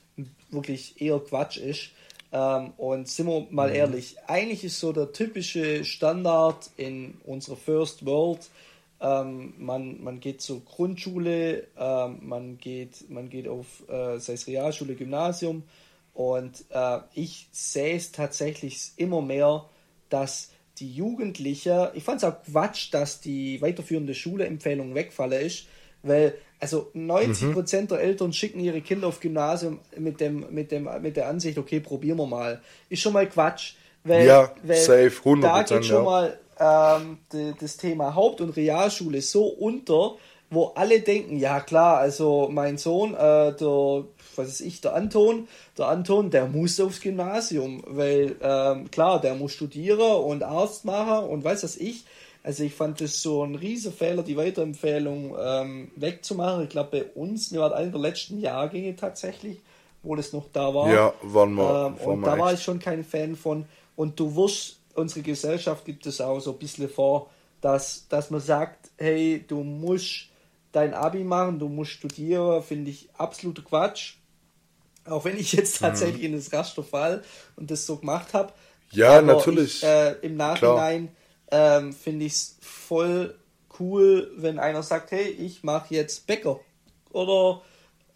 Wirklich eher Quatsch ist. Ähm, und sind wir mal mhm. ehrlich, eigentlich ist so der typische Standard in unserer First World, ähm, man, man geht zur Grundschule, ähm, man, geht, man geht auf, äh, sei es Realschule, Gymnasium. Und äh, ich sehe es tatsächlich immer mehr, dass die Jugendliche, ich fand es auch Quatsch, dass die weiterführende Schule-Empfehlung wegfallen ist, weil also 90% mhm. der Eltern schicken ihre Kinder auf Gymnasium mit, dem, mit, dem, mit der Ansicht, okay, probieren wir mal. Ist schon mal Quatsch. Weil, ja, weil safe, 100%. Da geht schon ja. mal ähm, das Thema Haupt- und Realschule so unter, wo alle denken, ja klar, also mein Sohn, äh, der, was ist ich, der Anton, der Anton, der muss aufs Gymnasium, weil ähm, klar, der muss studieren und Arzt machen und weiß was ich. Also ich fand das so ein riesiger Fehler, die Weiterempfehlung ähm, wegzumachen. Ich glaube, bei uns, wir waren einer der letzten Jahrgänge tatsächlich, wo das noch da war. Ja, waren wir. Ähm, und da war ich schon kein Fan von. Und du wirst unsere Gesellschaft gibt es auch so ein bisschen vor, dass, dass man sagt, hey, du musst dein Abi machen, du musst studieren, finde ich absoluter Quatsch. Auch wenn ich jetzt mhm. tatsächlich mhm. in das Raster fall und das so gemacht habe. Ja, Aber natürlich. Ich, äh, Im Nachhinein ähm, finde ich es voll cool, wenn einer sagt, hey, ich mache jetzt Bäcker. Oder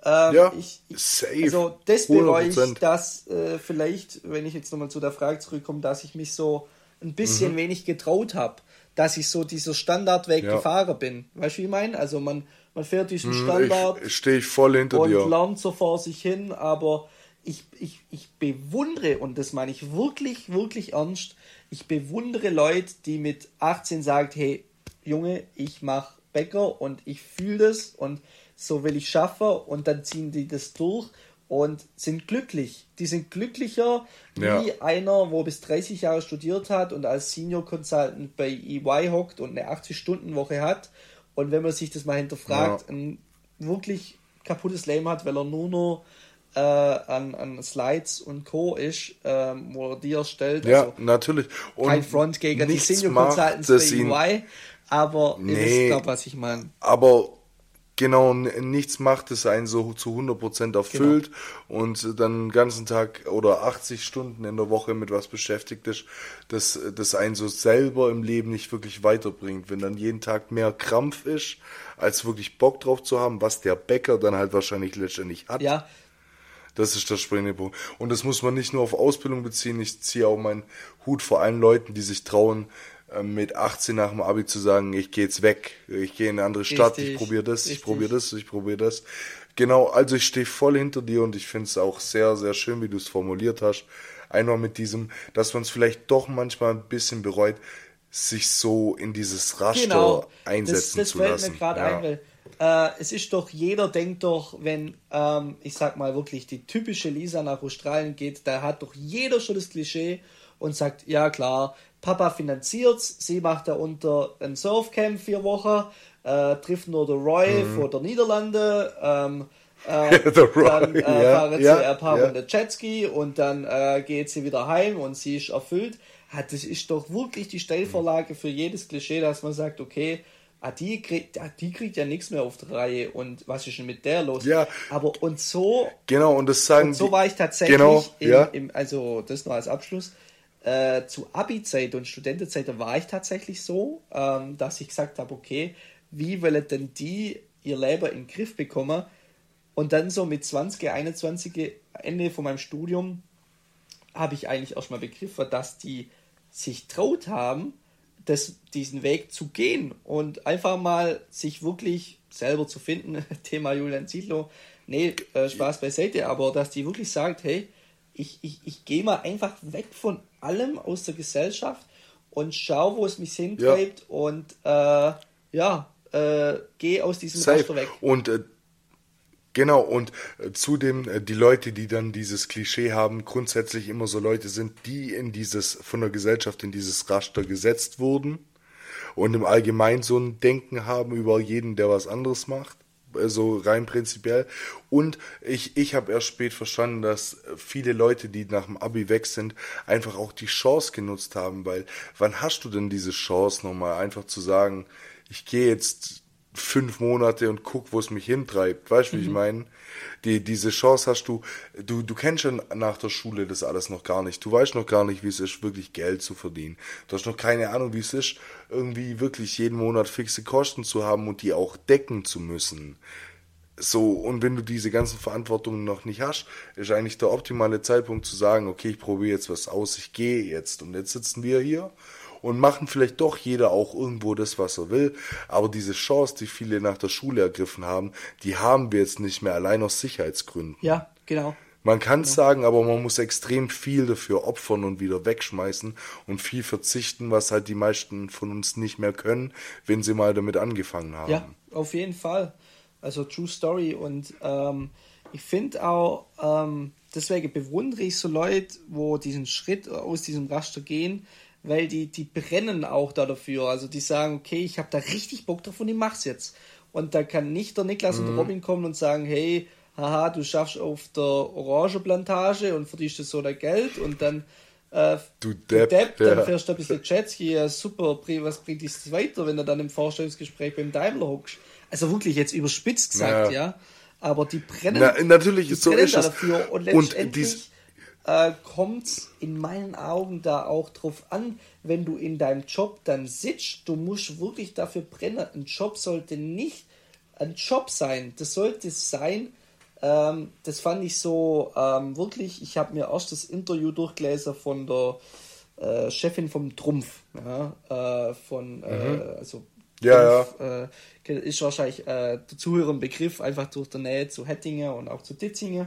ähm, ja, ich, ich, safe. Also das bereue ich, dass äh, vielleicht, wenn ich jetzt nochmal zu der Frage zurückkomme, dass ich mich so ein bisschen mhm. wenig getraut habe, dass ich so dieser Standardweg ja. gefahren bin. Weißt du, wie ich meine? Also man, man fährt diesen mhm, Standard. Stehe ich voll hinter und dir. Und lernt so vor sich hin, aber ich, ich, ich bewundere, und das meine ich wirklich, wirklich ernst, ich bewundere Leute, die mit 18 sagen, hey, Junge, ich mache Bäcker und ich fühle das und so will ich schaffen und dann ziehen die das durch und sind glücklich. Die sind glücklicher ja. wie einer, wo bis 30 Jahre studiert hat und als Senior Consultant bei EY hockt und eine 80-Stunden-Woche hat. Und wenn man sich das mal hinterfragt, ja. ein wirklich kaputtes Leben hat, weil er nur noch äh, an, an Slides und Co. ist, ähm, wo er die erstellt. Ja, also natürlich. Und kein Front gegen die Senior Consultants bei EY, aber nee, ihr wisst, glaub, was ich meine. Aber Genau, nichts macht es einen so zu 100% erfüllt genau. und dann den ganzen Tag oder 80 Stunden in der Woche mit was beschäftigt ist, dass das einen so selber im Leben nicht wirklich weiterbringt. Wenn dann jeden Tag mehr Krampf ist, als wirklich Bock drauf zu haben, was der Bäcker dann halt wahrscheinlich letztendlich hat. Ja. Das ist der springende Punkt. Und das muss man nicht nur auf Ausbildung beziehen. Ich ziehe auch meinen Hut vor allen Leuten, die sich trauen, mit 18 nach dem Abi zu sagen, ich gehe jetzt weg, ich gehe in eine andere Stadt, Richtig. ich probiere das, ich probiere das, ich probiere das. Genau, also ich stehe voll hinter dir und ich finde es auch sehr, sehr schön, wie du es formuliert hast. Einmal mit diesem, dass man es vielleicht doch manchmal ein bisschen bereut, sich so in dieses Raster genau. einsetzen das, das zu lassen. Mir ja. ein, weil äh, es ist doch, jeder denkt doch, wenn, ähm, ich sag mal wirklich, die typische Lisa nach Australien geht, da hat doch jeder schon das Klischee und sagt, ja klar, Papa finanziert's, sie macht da unter ein Surfcamp vier Wochen, äh, trifft nur der Roy mhm. vor der Niederlande, ähm, (laughs) äh, dann äh, fahren sie ein paar. Runde Jetski und dann äh, geht sie wieder heim und sie ist erfüllt. Ja, das ist doch wirklich die Stellvorlage für jedes Klischee, dass man sagt, okay, ah, die, kriegt, ah, die kriegt ja nichts mehr auf der Reihe und was ist denn mit der los? Ja. Aber und so. Genau, und das sagen. Und so war ich tatsächlich, genau, im, ja. im, also das nur als Abschluss. Äh, zu Abi-Zeit und Studentenzeit war ich tatsächlich so, ähm, dass ich gesagt habe, okay, wie wollen denn die ihr Leben in den Griff bekommen? Und dann so mit 20, 21, Ende von meinem Studium, habe ich eigentlich erstmal begriffen, dass die sich traut haben, das, diesen Weg zu gehen und einfach mal sich wirklich selber zu finden. (laughs) Thema Julian Zietlow. Nee, äh, Spaß beiseite, aber dass die wirklich sagt, hey, ich, ich, ich gehe mal einfach weg von allem aus der Gesellschaft und schau, wo es mich hintreibt ja. und äh, ja, äh, gehe aus diesem Safe. Raster weg. Und äh, Genau, und äh, zudem äh, die Leute, die dann dieses Klischee haben, grundsätzlich immer so Leute sind, die in dieses, von der Gesellschaft in dieses Raster gesetzt wurden und im Allgemeinen so ein Denken haben über jeden, der was anderes macht so rein prinzipiell. Und ich, ich habe erst spät verstanden, dass viele Leute, die nach dem Abi weg sind, einfach auch die Chance genutzt haben, weil wann hast du denn diese Chance nochmal einfach zu sagen, ich gehe jetzt fünf Monate und guck, wo es mich hintreibt. Weißt du, mhm. wie ich mhm. meine? Die, diese Chance hast du, du, du kennst schon nach der Schule das alles noch gar nicht. Du weißt noch gar nicht, wie es ist, wirklich Geld zu verdienen. Du hast noch keine Ahnung, wie es ist, irgendwie wirklich jeden Monat fixe Kosten zu haben und die auch decken zu müssen. So, und wenn du diese ganzen Verantwortungen noch nicht hast, ist eigentlich der optimale Zeitpunkt zu sagen, okay, ich probiere jetzt was aus, ich gehe jetzt. Und jetzt sitzen wir hier und machen vielleicht doch jeder auch irgendwo das, was er will. Aber diese Chance, die viele nach der Schule ergriffen haben, die haben wir jetzt nicht mehr, allein aus Sicherheitsgründen. Ja, genau. Man kann es genau. sagen, aber man muss extrem viel dafür opfern und wieder wegschmeißen und viel verzichten, was halt die meisten von uns nicht mehr können, wenn sie mal damit angefangen haben. Ja, auf jeden Fall. Also True Story und ähm, ich finde auch, ähm, deswegen bewundere ich so Leute, wo diesen Schritt aus diesem Raster gehen, weil die, die brennen auch da dafür. Also die sagen, okay, ich habe da richtig Bock drauf und ich mach's jetzt. Und da kann nicht der Niklas mhm. und Robin kommen und sagen, hey, haha, du schaffst auf der Orangenplantage und verdienst so dein Geld und dann äh, du Depp, Depp dann ja. fährst du ein bisschen Jetski, ja super, was bringt dich das weiter, wenn du dann im Vorstellungsgespräch beim Daimler hockst? Also wirklich jetzt überspitzt gesagt, ja. ja. Aber die brennen, Na, natürlich, die so brennen ist dafür und letztendlich und dies, äh, kommt in meinen Augen da auch drauf an, wenn du in deinem Job dann sitzt, du musst wirklich dafür brennen. Ein Job sollte nicht ein Job sein. Das sollte sein, ähm, das fand ich so ähm, wirklich, ich habe mir erst das Interview durchgelesen von der äh, Chefin vom Trumpf, ja, äh, von, äh, mhm. also ja, Trumpf, ja. Äh, ist wahrscheinlich äh, der Zuhörer ein Begriff, einfach durch der Nähe zu Hettingen und auch zu Ditzingen.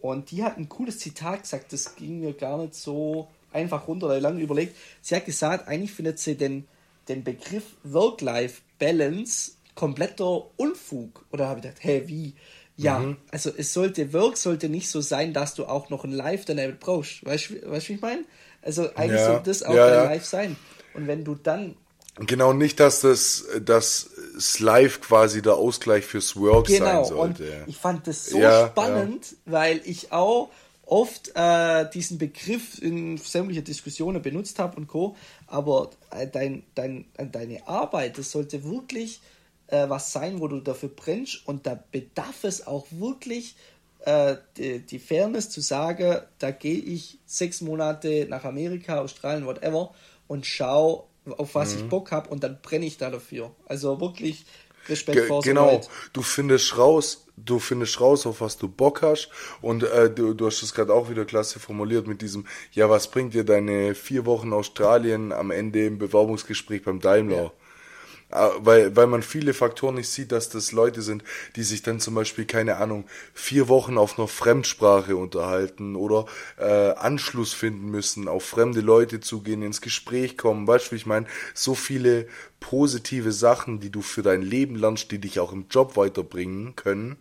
Und die hat ein cooles Zitat gesagt, das ging mir gar nicht so einfach runter, weil lange überlegt. Sie hat gesagt, eigentlich findet sie den, den Begriff Work-Life-Balance kompletter Unfug. Oder habe ich gedacht, hä, wie? Ja, mhm. also es sollte, Work sollte nicht so sein, dass du auch noch ein Live daneben brauchst. Weißt du, weißt, wie ich meine? Also eigentlich ja. sollte das auch ja, dein ja. Live sein. Und wenn du dann Genau, nicht, dass das, das Live quasi der Ausgleich fürs Work genau, sein sollte. Und ich fand das so ja, spannend, ja. weil ich auch oft äh, diesen Begriff in sämtlichen Diskussionen benutzt habe und Co. Aber äh, dein, dein, deine Arbeit, das sollte wirklich äh, was sein, wo du dafür brennst und da bedarf es auch wirklich äh, die, die Fairness zu sagen, da gehe ich sechs Monate nach Amerika, Australien, whatever und schau auf was mhm. ich Bock habe und dann brenne ich da dafür. Also wirklich Respekt Ge vor Genau, Leid. du findest raus, du findest raus, auf was du Bock hast und äh, du, du hast es gerade auch wieder klasse formuliert mit diesem, ja, was bringt dir deine vier Wochen Australien am Ende im Bewerbungsgespräch beim Daimler? Ja. Ah, weil, weil man viele Faktoren nicht sieht, dass das Leute sind, die sich dann zum Beispiel, keine Ahnung, vier Wochen auf einer Fremdsprache unterhalten oder äh, Anschluss finden müssen, auf fremde Leute zugehen, ins Gespräch kommen. Weißt du, ich meine, so viele positive Sachen, die du für dein Leben lernst, die dich auch im Job weiterbringen können,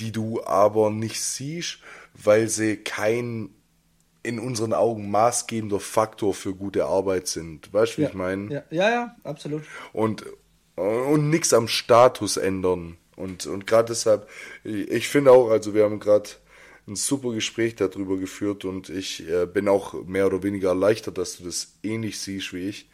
die du aber nicht siehst, weil sie kein in unseren Augen maßgebender Faktor für gute Arbeit sind. Weißt du, wie ja, ich meine? Ja, ja, ja, absolut. Und, und nichts am Status ändern. Und, und gerade deshalb, ich finde auch, also wir haben gerade ein super Gespräch darüber geführt und ich äh, bin auch mehr oder weniger erleichtert, dass du das ähnlich siehst wie ich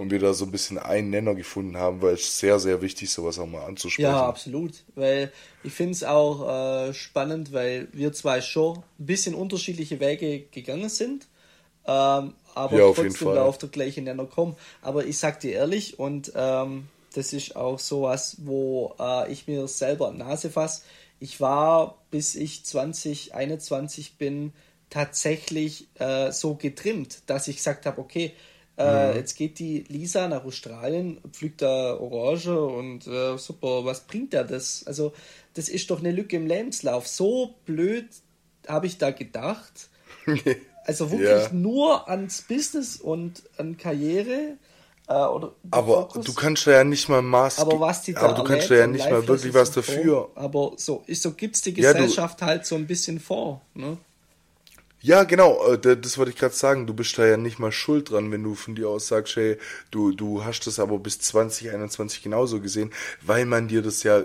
und wir da so ein bisschen einen Nenner gefunden haben, weil es sehr, sehr wichtig ist, sowas auch mal anzusprechen. Ja, absolut. Weil ich finde es auch äh, spannend, weil wir zwei schon ein bisschen unterschiedliche Wege gegangen sind, ähm, aber ja, trotzdem da auf der gleichen Nenner kommen. Aber ich sag dir ehrlich, und ähm, das ist auch sowas, wo äh, ich mir selber Nase fasse. Ich war, bis ich 2021 bin, tatsächlich äh, so getrimmt, dass ich gesagt habe, okay, äh, mhm. Jetzt geht die Lisa nach Australien, pflückt da Orange und äh, super, was bringt da das? Also, das ist doch eine Lücke im Lebenslauf. So blöd habe ich da gedacht. (laughs) Also wirklich ja. nur ans Business und an Karriere. Äh, oder aber Fokus. du kannst ja nicht mal Maß. Aber was die da Aber du kannst ja nicht mal wirklich was dafür. Vor. Aber so, so gibt es die Gesellschaft ja, halt so ein bisschen vor. Ne? Ja, genau, äh, das wollte ich gerade sagen. Du bist da ja nicht mal schuld dran, wenn du von dir aus sagst, hey, du, du hast das aber bis 2021 genauso gesehen, weil man dir das ja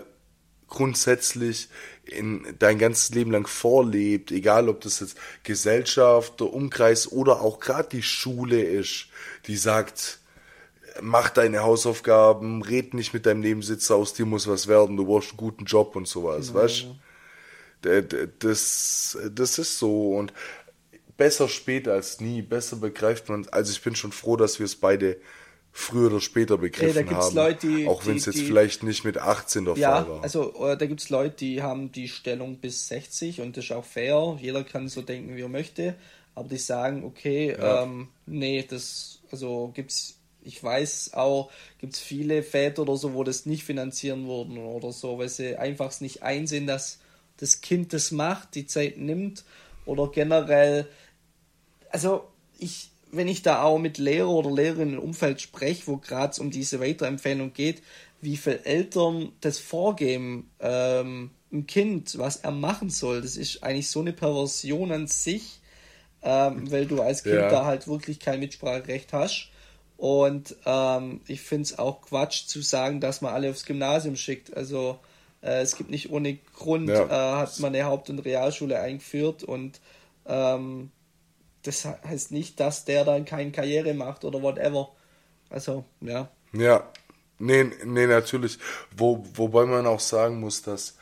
grundsätzlich in dein ganzes Leben lang vorlebt, egal ob das jetzt Gesellschaft, der Umkreis oder auch gerade die Schule ist, die sagt, mach deine Hausaufgaben, red nicht mit deinem Nebensitzer, aus dir muss was werden, du brauchst einen guten Job und sowas, genau. weißt das, das ist so und besser spät als nie, besser begreift man. Also ich bin schon froh, dass wir es beide früher oder später begriffen hey, haben. Leute, die, auch wenn es jetzt die, vielleicht nicht mit 18 der ja, Fall war. Also äh, da gibt es Leute, die haben die Stellung bis 60 und das ist auch fair. Jeder kann so denken, wie er möchte. Aber die sagen, okay, ja. ähm, nee, das, also gibt's, ich weiß auch, gibt es viele Väter oder so, wo das nicht finanzieren wurden oder so, weil sie einfach nicht einsehen, dass das Kind das macht, die Zeit nimmt oder generell also ich, wenn ich da auch mit Lehrer oder Lehrerinnen im Umfeld spreche, wo gerade um diese Weiterempfehlung geht, wie viele Eltern das vorgeben, ähm, ein Kind, was er machen soll, das ist eigentlich so eine Perversion an sich, ähm, weil du als Kind ja. da halt wirklich kein Mitspracherecht hast. Und ähm, ich finde es auch Quatsch zu sagen, dass man alle aufs Gymnasium schickt. Also äh, es gibt nicht ohne Grund, ja. äh, hat man eine Haupt- und Realschule eingeführt und ähm, das heißt nicht, dass der dann keine Karriere macht oder whatever. Also, ja. Ja, nee, nee, natürlich. Wo, wobei man auch sagen muss, dass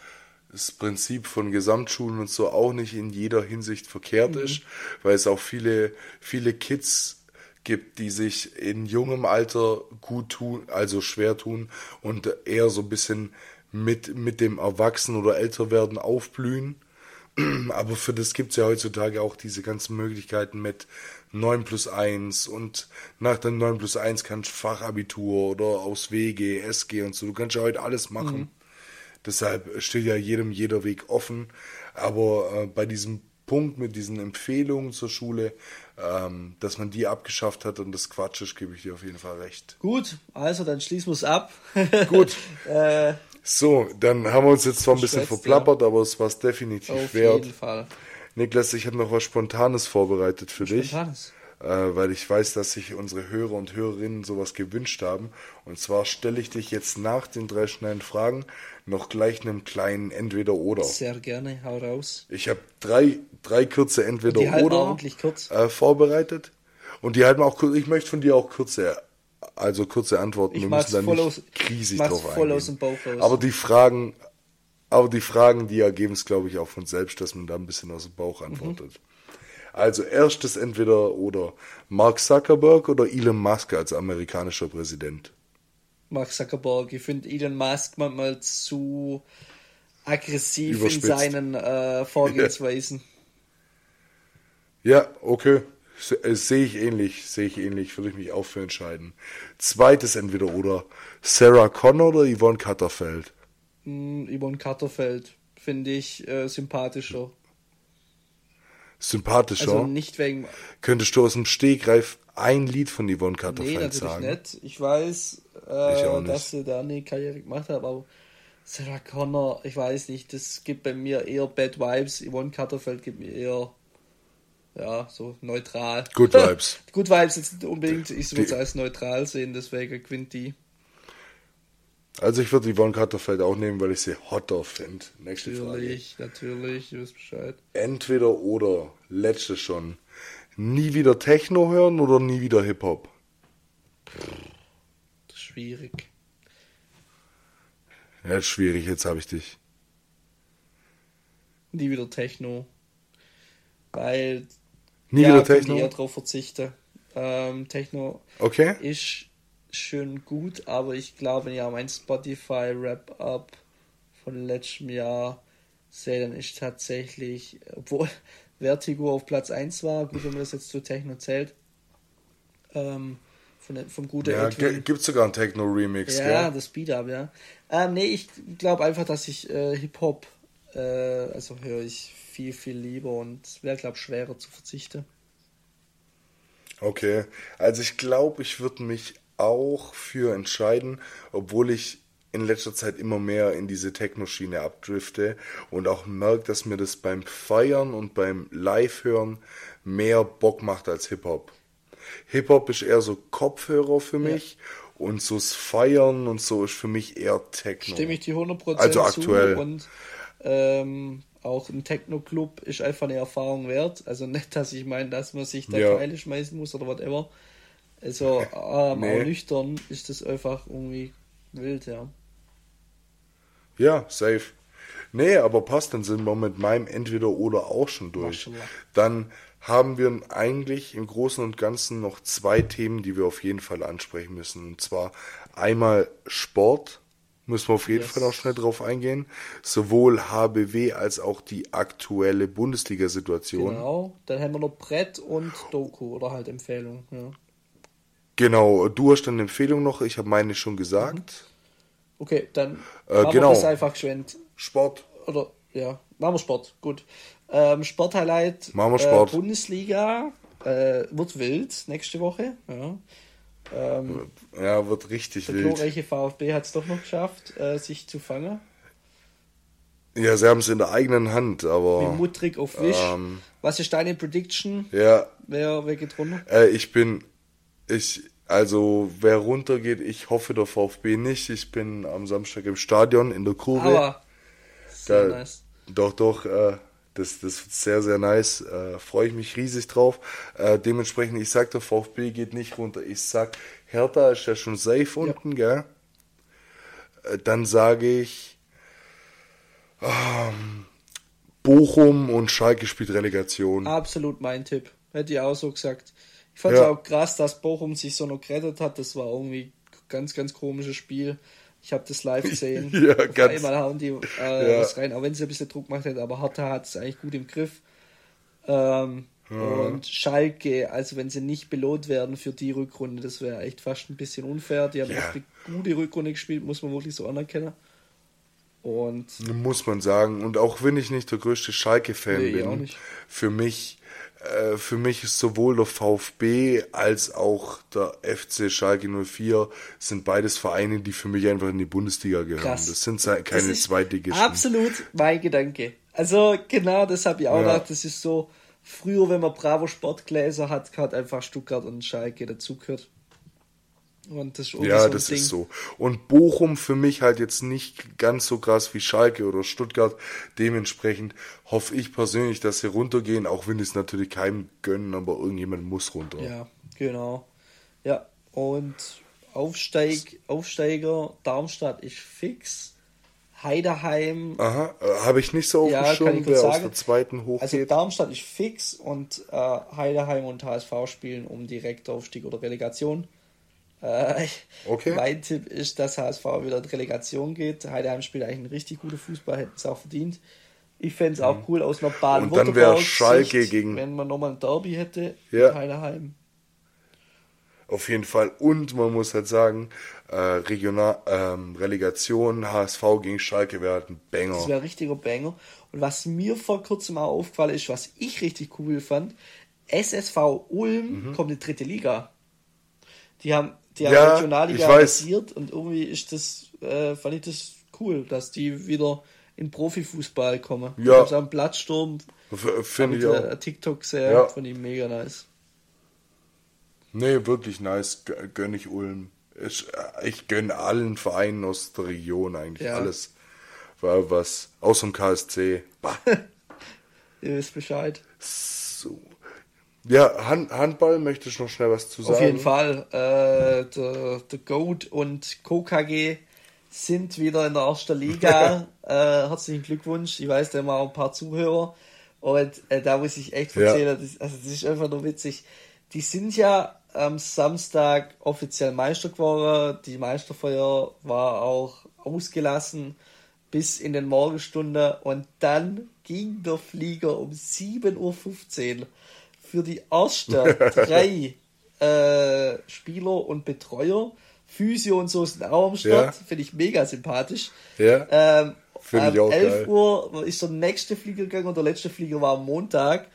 das Prinzip von Gesamtschulen und so auch nicht in jeder Hinsicht verkehrt mhm. ist, weil es auch viele, viele Kids gibt, die sich in jungem Alter gut tun, also schwer tun und eher so ein bisschen mit, mit dem Erwachsenen oder Älterwerden aufblühen (clears throat) Aber für das gibt es ja heutzutage auch diese ganzen Möglichkeiten mit 9 plus 1 und nach dem 9 plus 1 kannst du Fachabitur oder aus WG, SG und so. Du kannst ja heute alles machen. Mhm. Deshalb steht ja jedem jeder Weg offen. Aber äh, bei diesem Punkt mit diesen Empfehlungen zur Schule, ähm, dass man die abgeschafft hat und das Quatsch ist, gebe ich dir auf jeden Fall recht. Gut, also dann schließen wir es ab. Gut. (laughs) äh, so, dann haben wir uns jetzt zwar ein bisschen verplappert, ja. aber es war es definitiv Auf wert. Auf jeden Fall. Niklas, ich habe noch was Spontanes vorbereitet für Spontanes. dich. Äh, weil ich weiß, dass sich unsere Hörer und Hörerinnen sowas gewünscht haben. Und zwar stelle ich dich jetzt nach den drei schnellen Fragen noch gleich einem kleinen Entweder-Oder. Sehr gerne, hau raus. Ich habe drei, drei kurze Entweder-Oder äh, vorbereitet. Und die halten auch kurz, ich möchte von dir auch kurze also kurze Antworten, ich wir müssen da nicht aus, riesig drauf voll eingehen. Aus dem Bauch raus. Aber die Fragen, aber die Fragen, die ergeben es, glaube ich, auch von selbst, dass man da ein bisschen aus dem Bauch mhm. antwortet. Mhm. Also erstes entweder oder Mark Zuckerberg oder Elon Musk als amerikanischer Präsident. Mark Zuckerberg, ich finde Elon Musk manchmal zu aggressiv in seinen äh, Vorgehensweisen. (laughs) Ja, okay. Äh, sehe ich ähnlich, sehe ich ähnlich, würde ich mich auch für entscheiden. Zweites entweder oder. Sarah Connor oder Yvonne Katterfeld? Mm, Yvonne Katterfeld finde ich äh, sympathischer. Sympathischer? Also nicht wegen. Könntest du aus dem Stegreif ein Lied von Yvonne Katterfeld nee, sagen? nicht. Ich weiß, äh, ich dass sie da eine Karriere gemacht hat, aber Sarah Connor, ich weiß nicht, das gibt bei mir eher Bad Vibes. Yvonne Katterfeld gibt mir eher ja, so neutral. Good (laughs) Vibes. Good Vibes jetzt nicht unbedingt, ich würde es als neutral sehen, deswegen gewinnt die. Also ich würde Yvonne Katterfeld auch nehmen, weil ich sie hotter finde. Nächste natürlich, Frage. natürlich, du wisst Bescheid. Entweder oder, letzte schon. Nie wieder Techno hören oder nie wieder Hip-Hop? Schwierig. Ja, schwierig, jetzt habe ich dich. Nie wieder Techno. Weil Nie ja, wieder Techno? Ich eher drauf verzichte. Ähm, Techno okay. ist schön gut, aber ich glaube, wenn ich mein Spotify Wrap-Up von letztem Jahr sehe, dann ist tatsächlich, obwohl (laughs) Vertigo auf Platz 1 war, gut, wenn man das jetzt zu Techno zählt, ähm, von, vom guten Ja, gibt es sogar einen Techno-Remix, Ja, gell? das Speed-Up, ja. Ähm, nee, ich glaube einfach, dass ich äh, Hip-Hop, äh, also höre ich viel, viel lieber und wäre, glaube ich, schwerer zu verzichten. Okay, also ich glaube, ich würde mich auch für entscheiden, obwohl ich in letzter Zeit immer mehr in diese Techno-Schiene abdrifte und auch merke, dass mir das beim Feiern und beim Live-Hören mehr Bock macht als Hip-Hop. Hip-Hop ist eher so Kopfhörer für mich ja. und so das Feiern und so ist für mich eher Techno. Stimme ich die 100% also aktuell. und ähm, auch ein Techno-Club ist einfach eine Erfahrung wert. Also nicht, dass ich meine, dass man sich da ja. Keile schmeißen muss oder whatever. Also (laughs) ähm, nee. auch nüchtern ist das einfach irgendwie wild, ja. Ja, safe. Nee, aber passt, dann sind wir mit meinem Entweder oder auch schon durch. Dann haben wir eigentlich im Großen und Ganzen noch zwei Themen, die wir auf jeden Fall ansprechen müssen. Und zwar einmal Sport Müssen wir auf jeden yes. Fall auch schnell drauf eingehen. Sowohl HBW als auch die aktuelle Bundesliga-Situation. Genau, dann haben wir noch Brett und Doku oder halt Empfehlung. Ja. Genau, du hast eine Empfehlung noch, ich habe meine schon gesagt. Mhm. Okay, dann äh, machen genau. wir das einfach geschwind. Sport. Oder, ja, machen wir Sport, gut. Ähm, Sporthighlight. Machen wir Sport. Äh, Bundesliga äh, wird wild nächste Woche. Ja. Ähm, ja, wird richtig der wild. Der glorreiche VfB hat es doch noch geschafft, äh, sich zu fangen. Ja, sie haben es in der eigenen Hand, aber. Wie Mutrig auf Wisch. Ähm, Was ist deine Prediction? Ja. Wer, wer geht runter? Äh, ich bin. Ich. Also, wer runtergeht, ich hoffe der VfB nicht. Ich bin am Samstag im Stadion in der Kurve. Aber. Sehr da, nice. Doch, doch. Äh, das, das wird sehr, sehr nice. Äh, Freue ich mich riesig drauf. Äh, dementsprechend, ich sag, der VfB geht nicht runter. Ich sag, Hertha ist ja schon safe ja. unten, gell? Äh, dann sage ich, ähm, Bochum und Schalke spielt Relegation. Absolut mein Tipp. Hätte ich auch so gesagt. Ich fand es ja. auch krass, dass Bochum sich so noch gerettet hat. Das war irgendwie ganz, ganz komisches Spiel. Ich habe das live gesehen. (laughs) ja, Auf ganz. Einmal hauen die äh, ja. was rein, auch wenn sie ein bisschen Druck gemacht hat, aber Hertha hat es eigentlich gut im Griff. Ähm, ja. Und Schalke, also wenn sie nicht belohnt werden für die Rückrunde, das wäre echt fast ein bisschen unfair. Die haben ja. echt eine gute Rückrunde gespielt, muss man wirklich so anerkennen. Und muss man sagen. Und auch wenn ich nicht der größte Schalke-Fan nee, bin, für mich äh, für mich ist sowohl der VfB als auch der FC Schalke 04 sind beides Vereine, die für mich einfach in die Bundesliga gehören. Krass. Das sind keine das Zweitligisten. Absolut mein Gedanke. Also genau, das habe ich auch ja. gedacht. Das ist so, früher, wenn man Bravo Sportgläser hat, hat einfach Stuttgart und Schalke dazugehört. Und das ja, so das Ding. ist so. Und Bochum für mich halt jetzt nicht ganz so krass wie Schalke oder Stuttgart. Dementsprechend hoffe ich persönlich, dass sie runtergehen, auch wenn es natürlich keinem gönnen, aber irgendjemand muss runter. Ja, genau. Ja, und Aufsteig, Aufsteiger Darmstadt ist fix. Heideheim. Aha, äh, habe ich nicht so auf ja, dem Schirm, wer aus der zweiten hochgeht. Also Darmstadt ist fix und äh, Heideheim und HSV spielen um Direktaufstieg oder Relegation. Äh, okay. Mein Tipp ist, dass HSV wieder in Relegation geht. Heideheim spielt eigentlich einen richtig guten Fußball, hätten es auch verdient. Ich fände es auch mhm. cool aus einer Bahn. Und dann wäre Schalke gegen. Wenn man nochmal ein Derby hätte, ja. Heideheim. Auf jeden Fall. Und man muss halt sagen, äh, Regional, ähm, Relegation, HSV gegen Schalke wäre halt ein Banger. Das wäre ein richtiger Banger. Und was mir vor kurzem auch aufgefallen ist, was ich richtig cool fand, SSV Ulm mhm. kommt in die dritte Liga. Die haben die haben ja, Regionalliga basiert und irgendwie ist das, äh, fand ich das cool, dass die wieder in Profifußball kommen. Ja. Ich am Platzsturm. Finde ich auch. TikTok sehr ja. von ihm mega nice. Nee, wirklich nice. Gönn ich Ulm. Ich, ich gönne allen Vereinen aus der Region eigentlich ja. alles. Was, außer dem KSC. (laughs) Ihr wisst Bescheid. So. Ja, Hand, Handball möchte ich noch schnell was zu sagen. Auf jeden Fall. Äh, der, der Goat und KKG sind wieder in der ersten Liga. (laughs) äh, herzlichen Glückwunsch. Ich weiß, da haben wir auch ein paar Zuhörer. Und äh, da muss ich echt erzählen, ja. das, also das ist einfach nur witzig. Die sind ja am Samstag offiziell Meister geworden. Die Meisterfeier war auch ausgelassen bis in den Morgenstunden und dann ging der Flieger um 7.15 Uhr für die ersten (laughs) drei äh, Spieler und Betreuer. Physio und so sind auch am Start. Ja. Finde ich mega sympathisch. Ja. Ähm, Finde ich auch 11 geil. Uhr ist der nächste Flieger gegangen und der letzte Flieger war am Montag.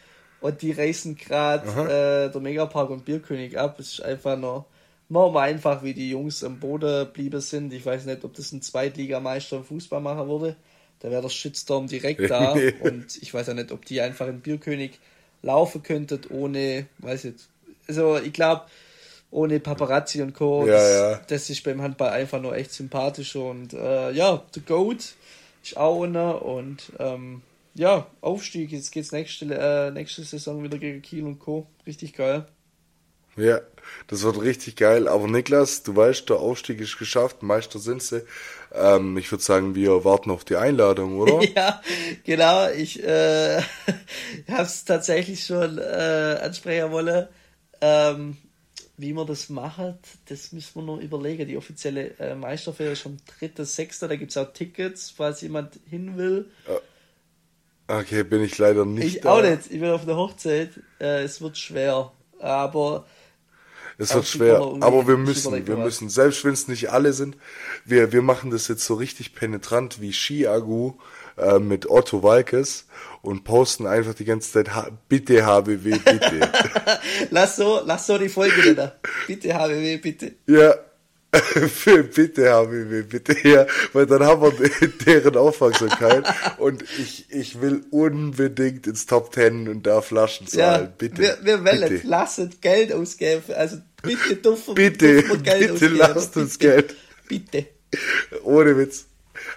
Und die reisen gerade äh, der Megapark und Bierkönig ab. Es ist einfach nur normal einfach, wie die Jungs am Boden blieben sind. Ich weiß nicht, ob das ein Zweitligameister im Fußball machen würde. Da wäre der Shitstorm direkt da. (laughs) und ich weiß ja nicht, ob die einfach in Bierkönig laufen könntet, ohne, weiß ich jetzt. Also ich glaube, ohne Paparazzi und Co. Ja, das, ja. das ist beim Handball einfach nur echt sympathisch. Und äh, ja, The Goat ist auch einer und ähm, ja, Aufstieg. Jetzt geht's nächste, äh, nächste Saison wieder gegen Kiel und Co. Richtig geil. Ja, das wird richtig geil. Aber Niklas, du weißt, der Aufstieg ist geschafft, Meister sind sie. Ähm, ich würde sagen, wir warten auf die Einladung, oder? (laughs) ja, genau. Ich äh, (laughs) habe es tatsächlich schon äh, ansprechen wollen. Ähm, wie man das macht, das müssen wir noch überlegen. Die offizielle äh, Meisterfeier ist am 3.6. Da gibt es auch Tickets, falls jemand hin will. Okay, bin ich leider nicht. Ich da. auch nicht. Ich bin auf der Hochzeit. Äh, es wird schwer. Aber es wird schwer, aber wir müssen, wir müssen, selbst wenn es nicht alle sind, wir, wir machen das jetzt so richtig penetrant wie Ski-Agu äh, mit Otto Walkes und posten einfach die ganze Zeit, bitte HBW, bitte. (laughs) lass so, lass so die Folge da. Bitte HBW, bitte. Ja, (laughs) bitte HBW, bitte ja, weil dann haben wir (laughs) deren Aufmerksamkeit und ich, ich will unbedingt ins Top Ten und da Flaschen zahlen, ja, bitte. Wir, wir wollen, bitte. lasst Geld ausgeben, also bitte dürfen, bitte, dürfen Geld bitte ausgeben. lasst uns bitte, Geld. Bitte. Ohne Witz.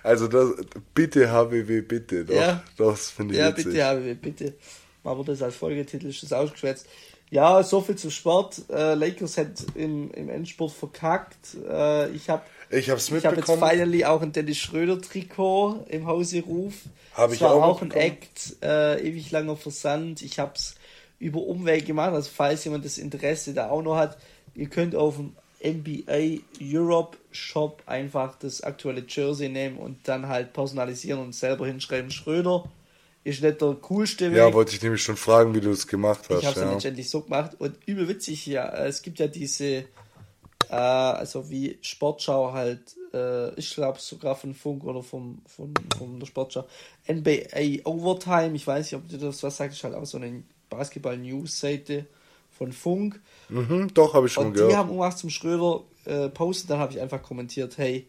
Also das, bitte HBW, bitte, doch, ja. das finde ich Ja, witzig. bitte HBW, bitte. Machen wir das als Folgetitel, ist das ausgeschwätzt. Ja, so viel zu Sport. Äh, Lakers hat im, im Endspurt verkackt. Äh, ich habe ich hab's Ich habe jetzt finally auch ein Dennis Schröder Trikot im Hause Ruf. Habe ich war auch, auch ein Act, äh, ewig langer Versand. Ich habe es über Umweg gemacht. Also falls jemand das Interesse da auch noch hat, ihr könnt auf dem NBA Europe Shop einfach das aktuelle Jersey nehmen und dann halt personalisieren und selber hinschreiben Schröder ist nicht der coolste Weg. Ja, wollte ich nämlich schon fragen, wie du es gemacht hast. Ich habe es ja. letztendlich so gemacht und übel witzig, ja. Es gibt ja diese, äh, also wie Sportschau halt, äh, ich glaube sogar von Funk oder vom, von, von der Sportschau, NBA Overtime, ich weiß nicht, ob du das was sagst, ist halt auch so eine Basketball-News-Seite von Funk. Mhm, doch, habe ich schon und gehört. Die haben irgendwas zum Schröder äh, postet, dann habe ich einfach kommentiert, hey,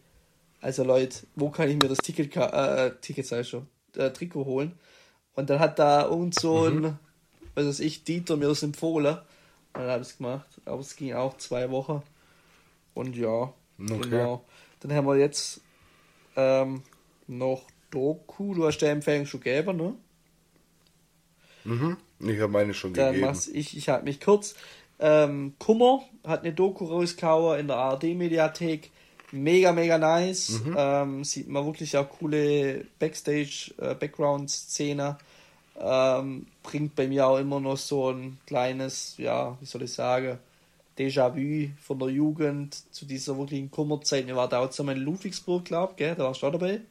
also Leute, wo kann ich mir das Ticket, äh, Ticket sei schon, äh, Trikot holen? Und dann hat da irgend so ein, mhm. was weiß ich, Dieter mir das empfohlen. Und dann habe ich es gemacht. Aber es ging auch zwei Wochen. Und ja, okay. genau. Dann haben wir jetzt ähm, noch Doku. Du hast der Empfehlung schon gegeben, ne? Mhm. Ich habe meine schon dann gegeben. Mach's ich, ich halte mich kurz. Ähm, Kummer hat eine Doku rausgehauen in der ARD-Mediathek mega, mega nice. Mhm. Ähm, sieht man wirklich auch coole Backstage, äh, Background-Szene. Ähm, bringt bei mir auch immer noch so ein kleines, ja, wie soll ich sagen, Déjà-vu von der Jugend zu dieser wirklichen Kummerzeit. Wir waren da auch zusammen in Ludwigsburg, glaube ich, da warst du auch dabei.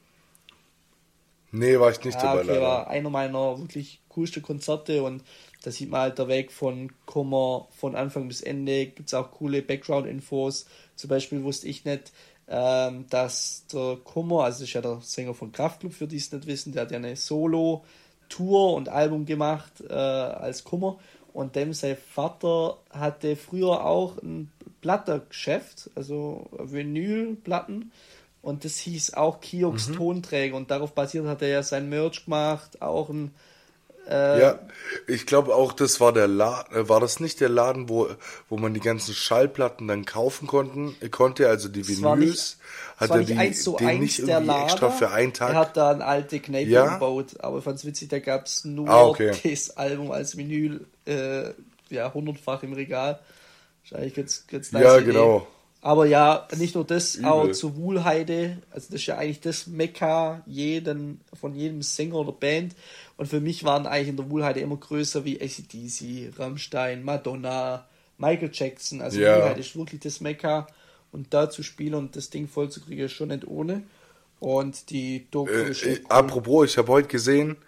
Nee, war ich nicht ah, dabei. Okay, leider. war einer meiner wirklich coolsten Konzerte und da sieht man halt der Weg von Kummer von Anfang bis Ende. Gibt es auch coole Background-Infos. Zum Beispiel wusste ich nicht, ähm, dass der Kummer, also ist ja der Sänger von Kraftklub, für die es nicht wissen, der hat ja eine Solo-Tour und Album gemacht äh, als Kummer. Und dem sein Vater hatte früher auch ein Plattengeschäft, also Vinylplatten. Und das hieß auch Kiox mhm. Tonträger. Und darauf basiert hat er ja sein Merch gemacht, auch ein äh, ja, ich glaube auch, das war der Laden, äh, war das nicht der Laden, wo, wo man die ganzen Schallplatten dann kaufen konnten, konnte, also die Vinyls, hat er die, eins zu den nicht irgendwie Lader. extra für einen Tag? Er hat da ein alte Kneipe ja? gebaut, aber ich fand's witzig, da gab's nur ah, okay. das Album als Vinyl, äh, ja, hundertfach im Regal. Wahrscheinlich ganz, ganz nice Ja, Idee. genau. Aber ja, nicht nur das, Übel. auch zur Wuhlheide. Also das ist ja eigentlich das Mekka jeden, von jedem Sänger oder Band. Und für mich waren eigentlich in der Wuhlheide immer größer wie ACDC, Rammstein, Madonna, Michael Jackson. Also ja. Wuhlheide ist wirklich das Mekka. Und da zu spielen und das Ding voll zu kriegen, ist schon nicht ohne. Und die Doku äh, ist äh, cool. Apropos, ich habe heute gesehen,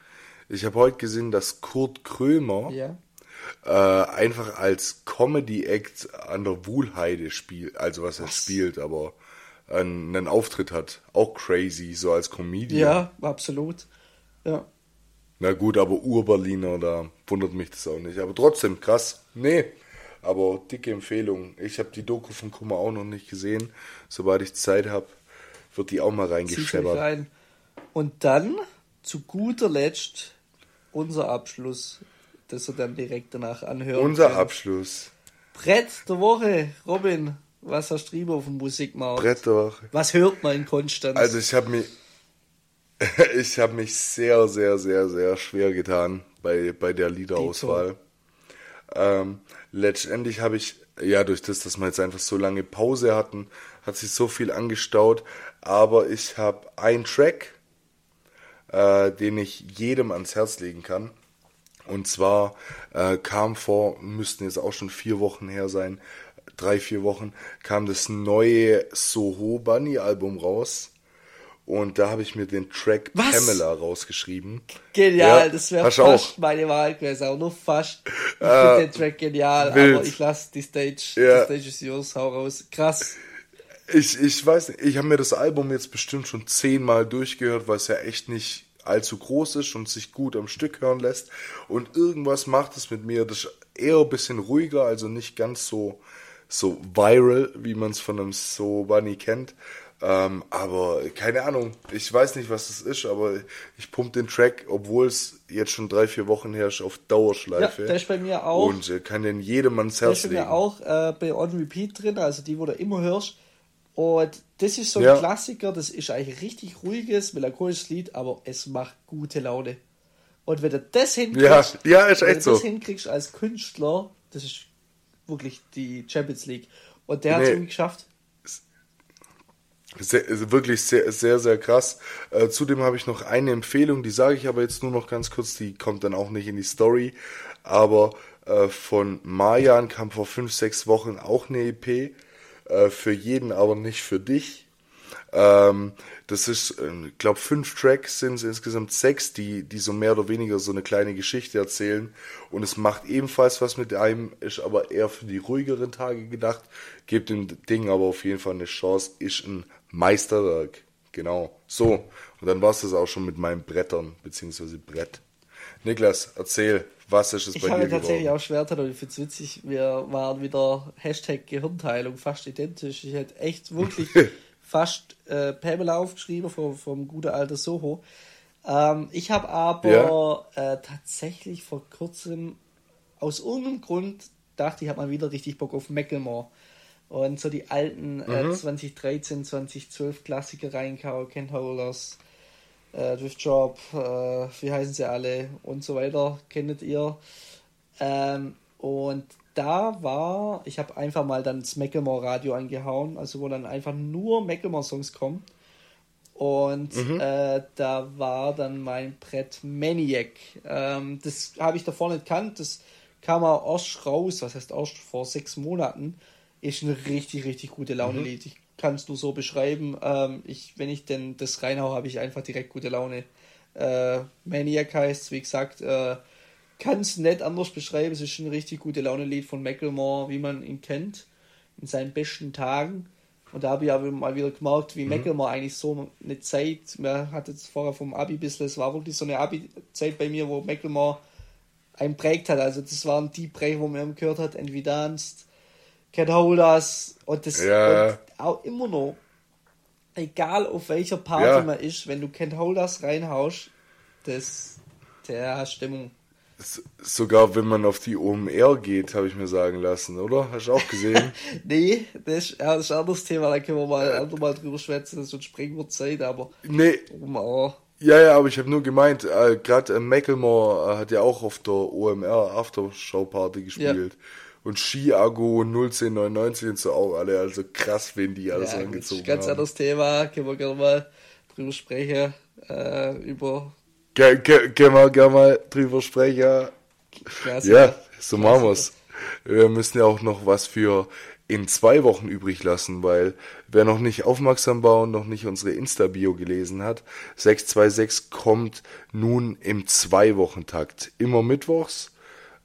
ich habe heute gesehen, dass Kurt Krömer ja. äh, einfach als Comedy-Act an der Wuhlheide spielt, also was, was? er spielt, aber einen, einen Auftritt hat. Auch crazy, so als Comedian. Ja, absolut. Ja. Na gut, aber Ur-Berliner, da wundert mich das auch nicht. Aber trotzdem, krass. Nee, aber dicke Empfehlung. Ich habe die Doku von Kummer auch noch nicht gesehen. Sobald ich Zeit habe, wird die auch mal reingescheppert. Rein. Und dann, zu guter Letzt, unser Abschluss, das er dann direkt danach anhören Unser können. Abschluss. Brett der Woche, Robin. Was hast du auf dem Musikmarkt? Brett der Woche. Was hört man in Konstanz? Also ich habe mich (laughs) ich habe mich sehr, sehr, sehr, sehr schwer getan bei, bei der Liederauswahl. Ähm, letztendlich habe ich, ja, durch das, dass wir jetzt einfach so lange Pause hatten, hat sich so viel angestaut. Aber ich habe einen Track, äh, den ich jedem ans Herz legen kann. Und zwar äh, kam vor, müssten jetzt auch schon vier Wochen her sein, drei, vier Wochen, kam das neue Soho Bunny Album raus. Und da habe ich mir den Track Was? Pamela rausgeschrieben. Genial, ja, das wäre fast auch. meine Wahl gewesen, auch nur fast. Ich äh, finde den Track genial, wild. aber ich lasse die Stage, ja. die Stage is yours, hau raus. Krass. Ich, ich weiß nicht, ich habe mir das Album jetzt bestimmt schon zehnmal durchgehört, weil es ja echt nicht allzu groß ist und sich gut am Stück hören lässt. Und irgendwas macht es mit mir, das ist eher ein bisschen ruhiger, also nicht ganz so, so viral, wie man es von einem So Bunny kennt. Ähm, aber keine Ahnung, ich weiß nicht, was das ist, aber ich pumpe den Track, obwohl es jetzt schon drei, vier Wochen her ist, auf Dauerschleife. Ja, der ist bei mir auch. Und äh, kann den jedem ans Herz legen. Der ist bei mir auch äh, bei On Repeat drin, also die, wo du immer hörst. Und das ist so ein ja. Klassiker, das ist eigentlich richtig ruhiges, melancholisches Lied, aber es macht gute Laune. Und wenn du das hinkriegst, ja, ja, ist echt wenn du so. das hinkriegst als Künstler, das ist wirklich die Champions League. Und der nee. hat es irgendwie geschafft. Sehr, also wirklich sehr, sehr, sehr krass. Äh, zudem habe ich noch eine Empfehlung, die sage ich aber jetzt nur noch ganz kurz, die kommt dann auch nicht in die Story. Aber äh, von Marjan kam vor fünf, sechs Wochen auch eine EP. Äh, für jeden, aber nicht für dich. Ähm, das ist, ähm, ich glaube, fünf Tracks sind es insgesamt sechs, die, die so mehr oder weniger so eine kleine Geschichte erzählen. Und es macht ebenfalls was mit einem, ist aber eher für die ruhigeren Tage gedacht. Gebt dem Ding aber auf jeden Fall eine Chance. Ist ein Meisterwerk. Genau. So. Und dann war es das auch schon mit meinen Brettern, beziehungsweise Brett. Niklas, erzähl, was ist es bei dir Ich habe tatsächlich auch Schwerter und ich finde es witzig, wir waren wieder Hashtag Gehirnteilung fast identisch. Ich hätte echt wirklich (laughs) fast äh, Pamela aufgeschrieben vom, vom guten alten Soho. Ähm, ich habe aber ja. äh, tatsächlich vor kurzem aus irgendeinem Grund dachte ich, habe mal wieder richtig Bock auf Macklemore. Und so die alten äh, mhm. äh, 2013, 2012 Klassiker reinkauen, Ken Holders, äh, Drift Job, äh, wie heißen sie alle und so weiter, kennt ihr. Ähm, und da war, ich habe einfach mal dann das Macklemore Radio angehauen, also wo dann einfach nur Macklemore Songs kommen. Und mhm. äh, da war dann mein Brett Maniac. Ähm, das habe ich davor nicht kannt. Das kam auch erst raus, was heißt erst vor sechs Monaten ist ein richtig, richtig gute Laune-Lied. Mhm. Ich kann es nur so beschreiben. Ähm, ich, wenn ich denn das reinhau, habe ich einfach direkt gute Laune. Äh, Maniac heißt wie gesagt, äh, kann es nicht anders beschreiben. Es ist ein richtig gute Laune-Lied von Macklemore, wie man ihn kennt, in seinen besten Tagen. Und da habe ich aber mal wieder gemerkt, wie mhm. Macklemore eigentlich so eine Zeit, man hat jetzt vorher vom Abi ein bisschen, es war wirklich so eine Abi-Zeit bei mir, wo Macklemore einen prägt hat. Also das waren die Brecher, wo man gehört hat, Envidanced, Cat Holders und das ja. und auch immer noch, egal auf welcher Party ja. man ist, wenn du Cat Holders reinhaust, das, der hat Stimmung. Sogar wenn man auf die OMR geht, habe ich mir sagen lassen, oder? Hast du auch gesehen? (laughs) nee, das ist, das ist ein anderes Thema, da können wir mal, äh, mal drüber schwätzen, das wird springen Zeit, aber. Nee. OMR. Ja, ja, aber ich habe nur gemeint, äh, gerade äh, Macklemore äh, hat ja auch auf der OMR Aftershow Party gespielt. Ja. Und Chiago 01099 und so auch alle, also krass, wenn die alles ja, angezogen haben. Ganz anderes Thema, können wir gerne mal drüber sprechen, äh, über Ge ge können wir gerne mal drüber sprechen. Klasse. Ja, so machen wir's. Wir müssen ja auch noch was für in zwei Wochen übrig lassen, weil wer noch nicht aufmerksam war und noch nicht unsere Insta-Bio gelesen hat, 626 kommt nun im Zwei-Wochen-Takt. Immer mittwochs,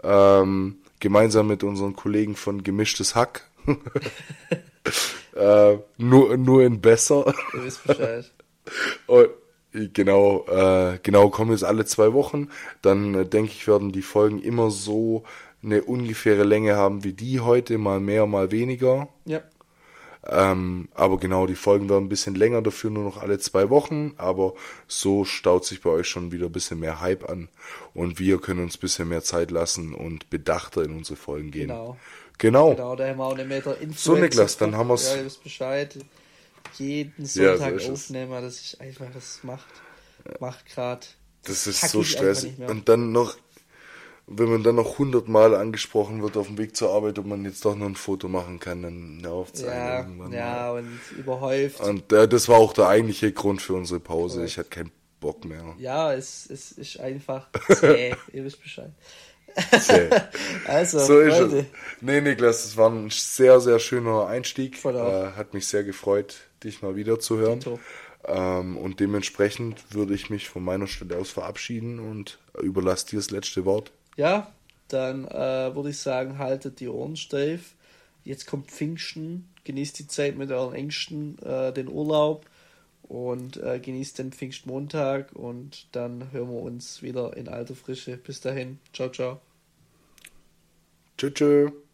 ähm, gemeinsam mit unseren Kollegen von Gemischtes Hack. (laughs) äh, nur, nur in besser. Ihr wisst Bescheid. (laughs) Und Genau, äh, genau, kommen jetzt alle zwei Wochen. Dann äh, denke ich, werden die Folgen immer so eine ungefähre Länge haben wie die heute, mal mehr, mal weniger. Ja. Ähm, aber genau, die Folgen werden ein bisschen länger, dafür nur noch alle zwei Wochen. Aber so staut sich bei euch schon wieder ein bisschen mehr Hype an. Und wir können uns ein bisschen mehr Zeit lassen und bedachter in unsere Folgen gehen. Genau. Genau. Genau, da haben wir auch eine Meter So, Niklas, dann haben wir es. Ja, ihr wisst Bescheid jeden Sonntag ja, so aufnehmen, das ist einfach, das macht, macht gerade. Das ist so stressig. Und dann noch, wenn man dann noch hundertmal angesprochen wird auf dem Weg zur Arbeit, ob man jetzt doch noch ein Foto machen kann, dann eine Aufzeichnung. Ja, ja und überhäuft. Und äh, das war auch der eigentliche Grund für unsere Pause. Correct. Ich hatte keinen Bock mehr. Ja, es, es ist einfach (laughs) zäh. Ihr wisst Bescheid. (laughs) also, so ist es. Nee, Niklas, das war ein sehr, sehr schöner Einstieg. Äh, hat mich sehr gefreut, dich mal wieder zu hören. Ähm, und dementsprechend würde ich mich von meiner Stelle aus verabschieden und überlasse dir das letzte Wort. Ja, dann äh, würde ich sagen, haltet die Ohren steif. Jetzt kommt Pfingsten, genießt die Zeit mit euren Ängsten, äh, den Urlaub und äh, genießt den Pfingstmontag und dann hören wir uns wieder in alter Frische. Bis dahin, ciao, ciao. Tschüss.